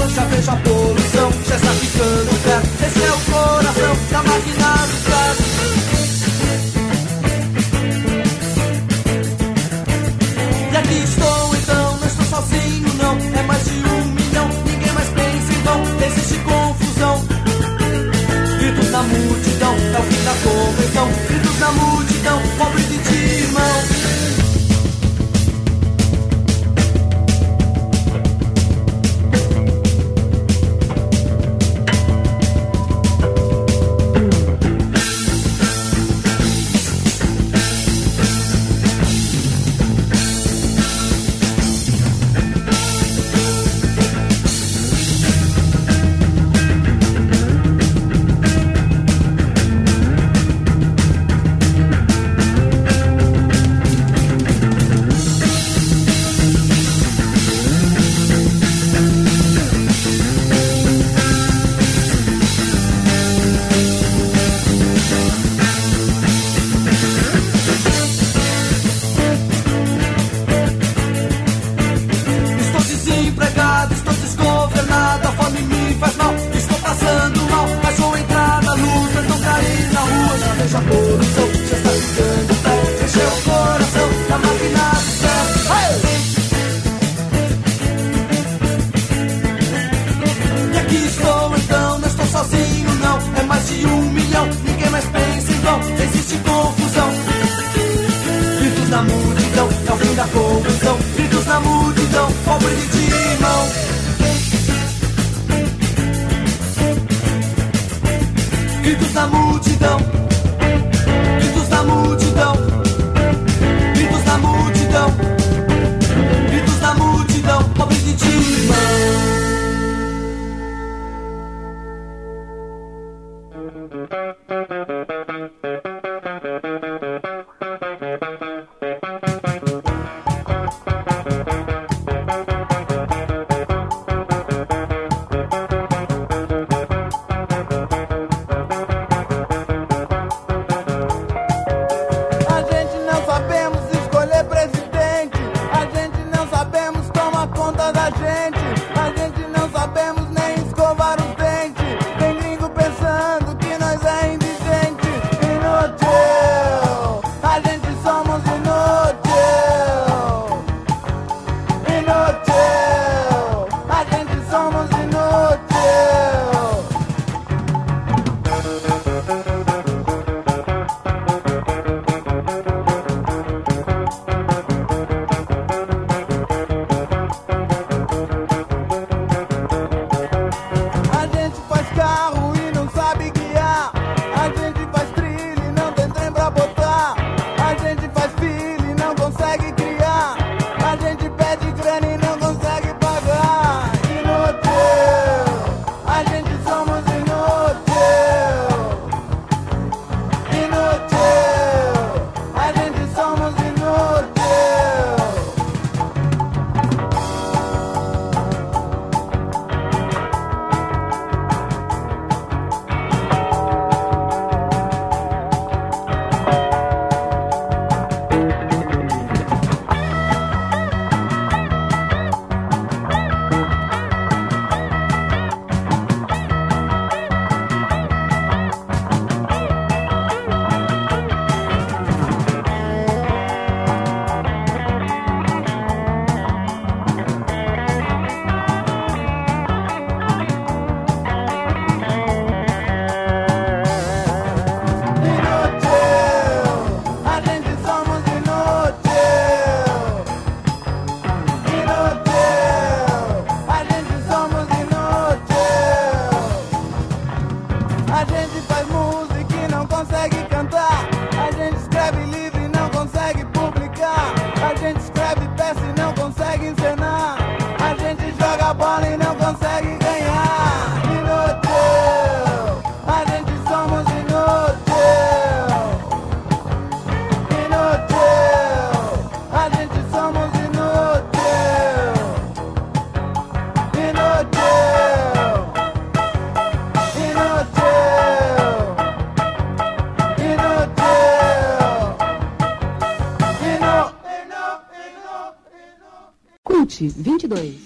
Já vejo a poluição, já está ficando perto. Esse é o coração da máquina do Estado. E aqui estou então, não estou sozinho, não. É mais de um milhão, ninguém mais pensa em vão. Existe confusão. Gritos na multidão, é o fim da convenção. Gritos na multidão, pobre de 22.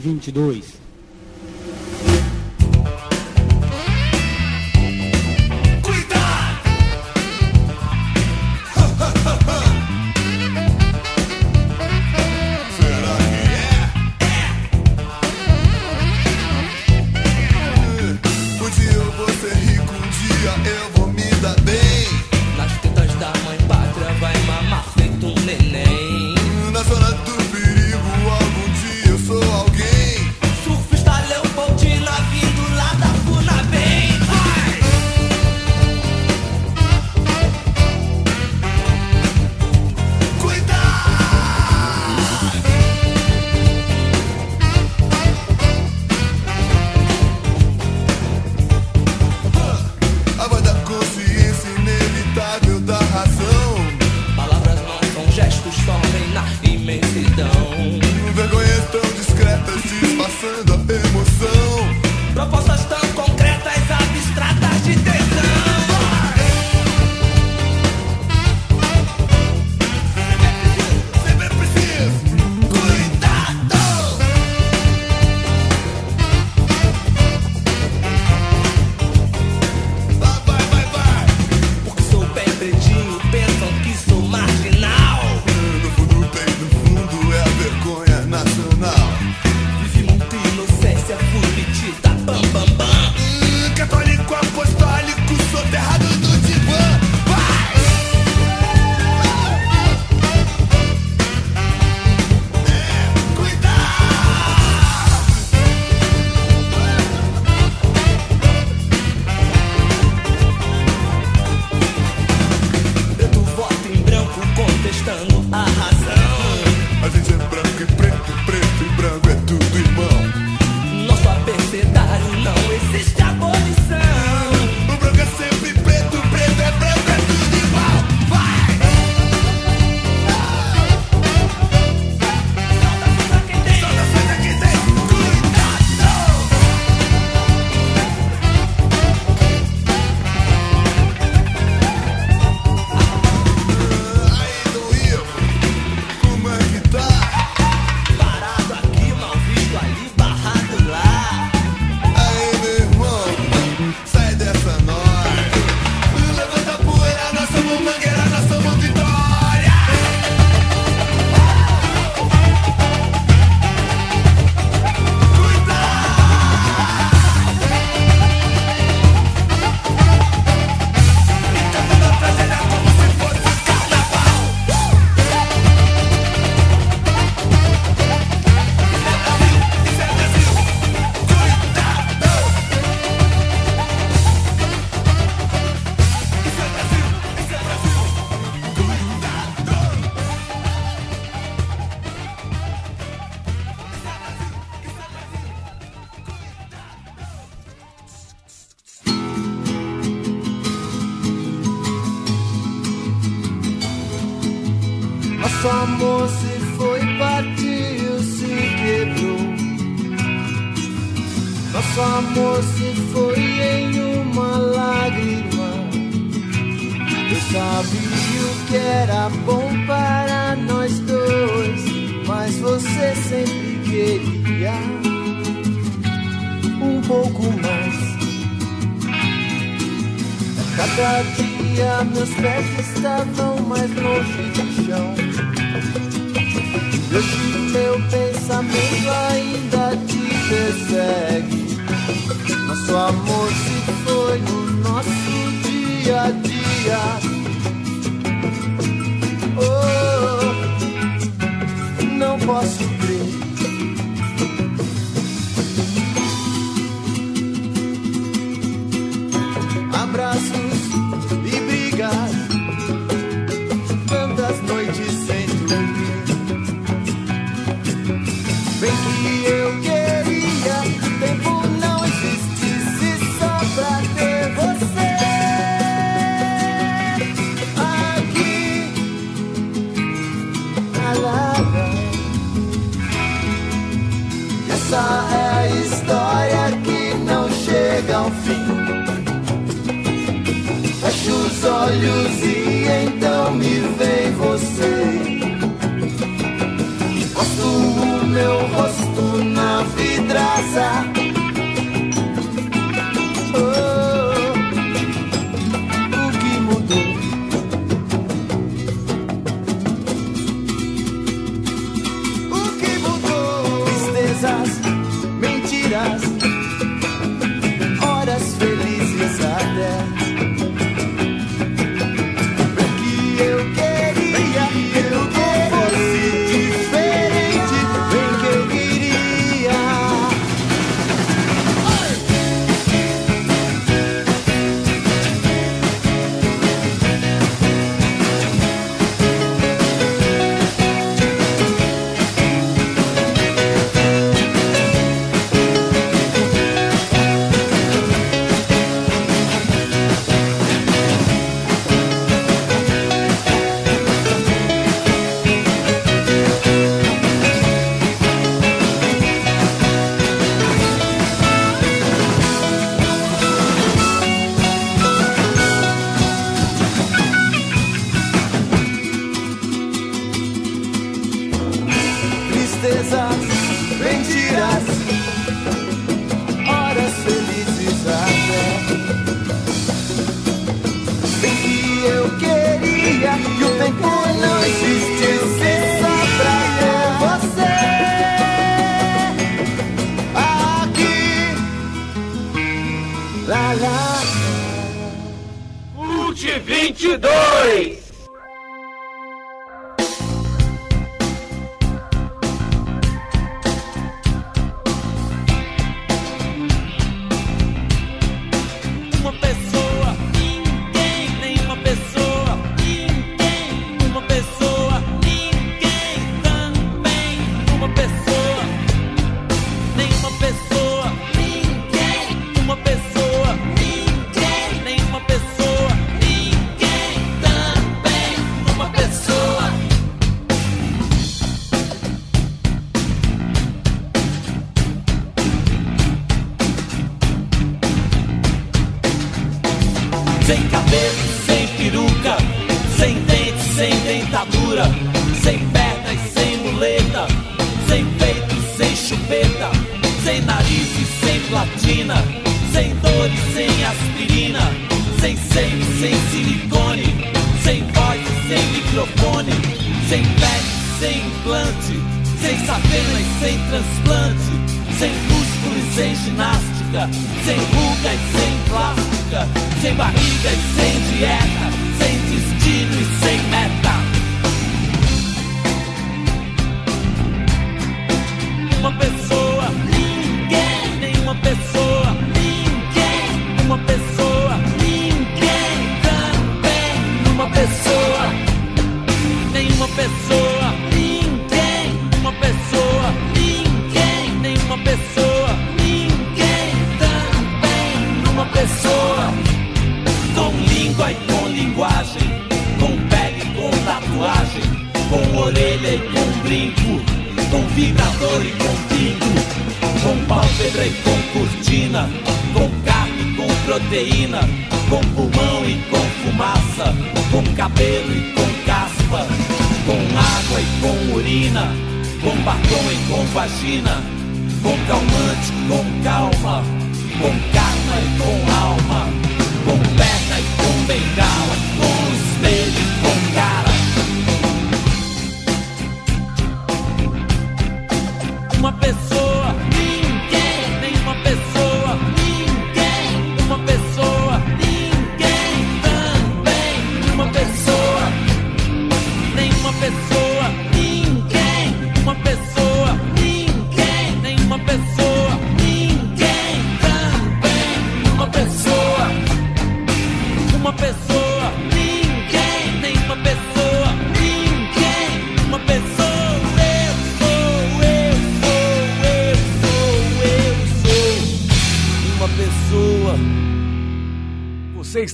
22.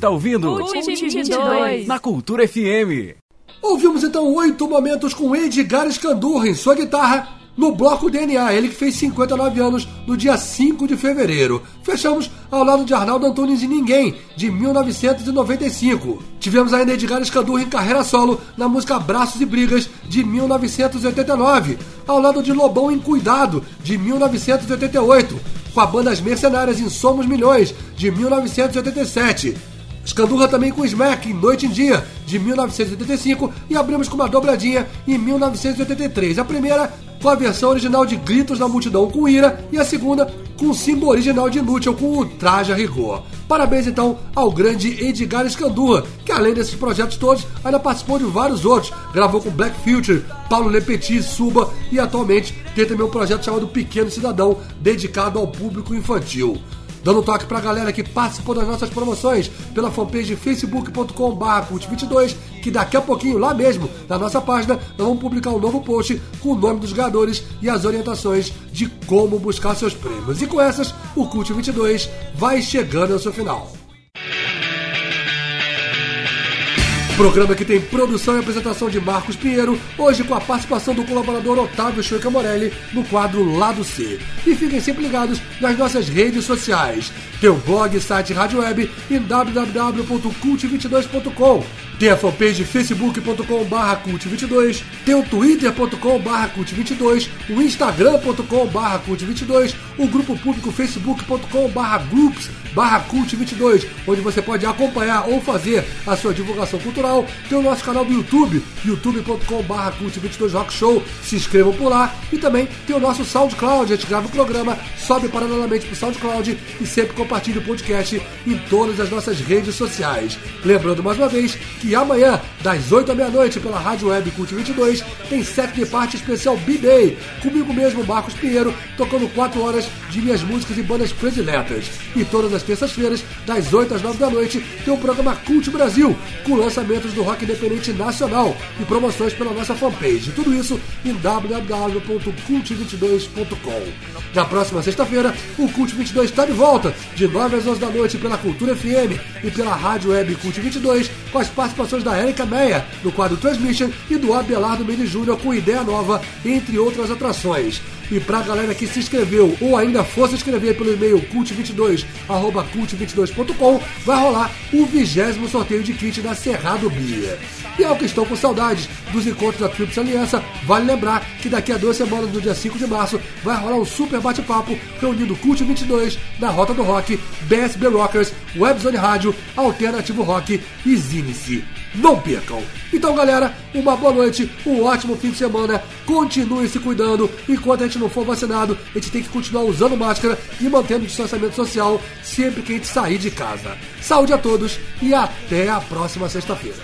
está ouvindo Cult22 na Cultura FM. Ouvimos então oito momentos com Edgar Scandurra em sua guitarra no bloco DNA, ele que fez 59 anos no dia 5 de fevereiro. Fechamos ao lado de Arnaldo Antunes e Ninguém, de 1995. Tivemos ainda Edgar Escandurra em carreira solo na música Braços e Brigas, de 1989, ao lado de Lobão em Cuidado, de 1988, com a banda As Mercenárias em Somos Milhões, de 1987 Escandurra também com Smack, Noite em Dia, de 1985, e abrimos com uma dobradinha em 1983. A primeira com a versão original de Gritos da Multidão com Ira e a segunda com o símbolo original de Inútil com o Traje a Rigor. Parabéns então ao grande Edgar Escandurra, que além desses projetos todos, ainda participou de vários outros. Gravou com Black Future, Paulo Lepetit, Suba e atualmente tem também um projeto chamado Pequeno Cidadão, dedicado ao público infantil. Dando toque pra galera que participou das nossas promoções pela fanpage facebook.com.br cult22, que daqui a pouquinho, lá mesmo, na nossa página, nós vamos publicar um novo post com o nome dos ganhadores e as orientações de como buscar seus prêmios. E com essas, o Cult 22 vai chegando ao seu final. Programa que tem produção e apresentação de Marcos Pinheiro, hoje com a participação do colaborador Otávio Chueca Morelli no quadro Lado C. E fiquem sempre ligados nas nossas redes sociais. Tem o blog, site Rádio Web e www.cult22.com. Tem a fanpage facebook.com.br cult22, tem o twitter.com.br cult22, o instagram.com.br cult22, o grupo público facebook.com.br groups cult22, onde você pode acompanhar ou fazer a sua divulgação cultural. Tem o nosso canal do YouTube, youtube.com.br cult22 rock show, se inscrevam por lá. E também tem o nosso SoundCloud, a gente grava o programa, sobe paralelamente pro SoundCloud e sempre compartilha o podcast em todas as nossas redes sociais. Lembrando mais uma vez que amanhã, das 8 à meia-noite, pela Rádio Web Cult 22, tem de parte especial B-Day, comigo mesmo, Marcos Pinheiro, tocando 4 horas de minhas músicas e bandas prediletas. E todas as terças-feiras, das 8 às 9 da noite, tem o programa Cult Brasil, com lançamentos do rock independente nacional e promoções pela nossa fanpage. Tudo isso em www.cult22.com. Na próxima sexta-feira, o Cult 22 está de volta, de 9 às 11 da noite, pela Cultura FM e pela Rádio Web Cult 22, com as participações da Erika Meia, no quadro Transmission, e do Abelardo Mendes Júnior com Ideia Nova, entre outras atrações. E pra galera que se inscreveu ou ainda for se inscrever pelo e-mail cult22, vai rolar o vigésimo sorteio de kit da Cerrado Bia. E ao que estão com saudades dos encontros da Trips Aliança, vale lembrar que daqui a duas semanas, no dia 5 de março, vai rolar um super bate-papo reunindo Cult 22 da Rota do Rock, BSB Rockers, Webzone Rádio, Alternativo Rock e Zinice. Não percam! Então, galera, uma boa noite, um ótimo fim de semana. Continue se cuidando. Enquanto a gente não for vacinado, a gente tem que continuar usando máscara e mantendo o distanciamento social sempre que a gente sair de casa. Saúde a todos e até a próxima sexta-feira.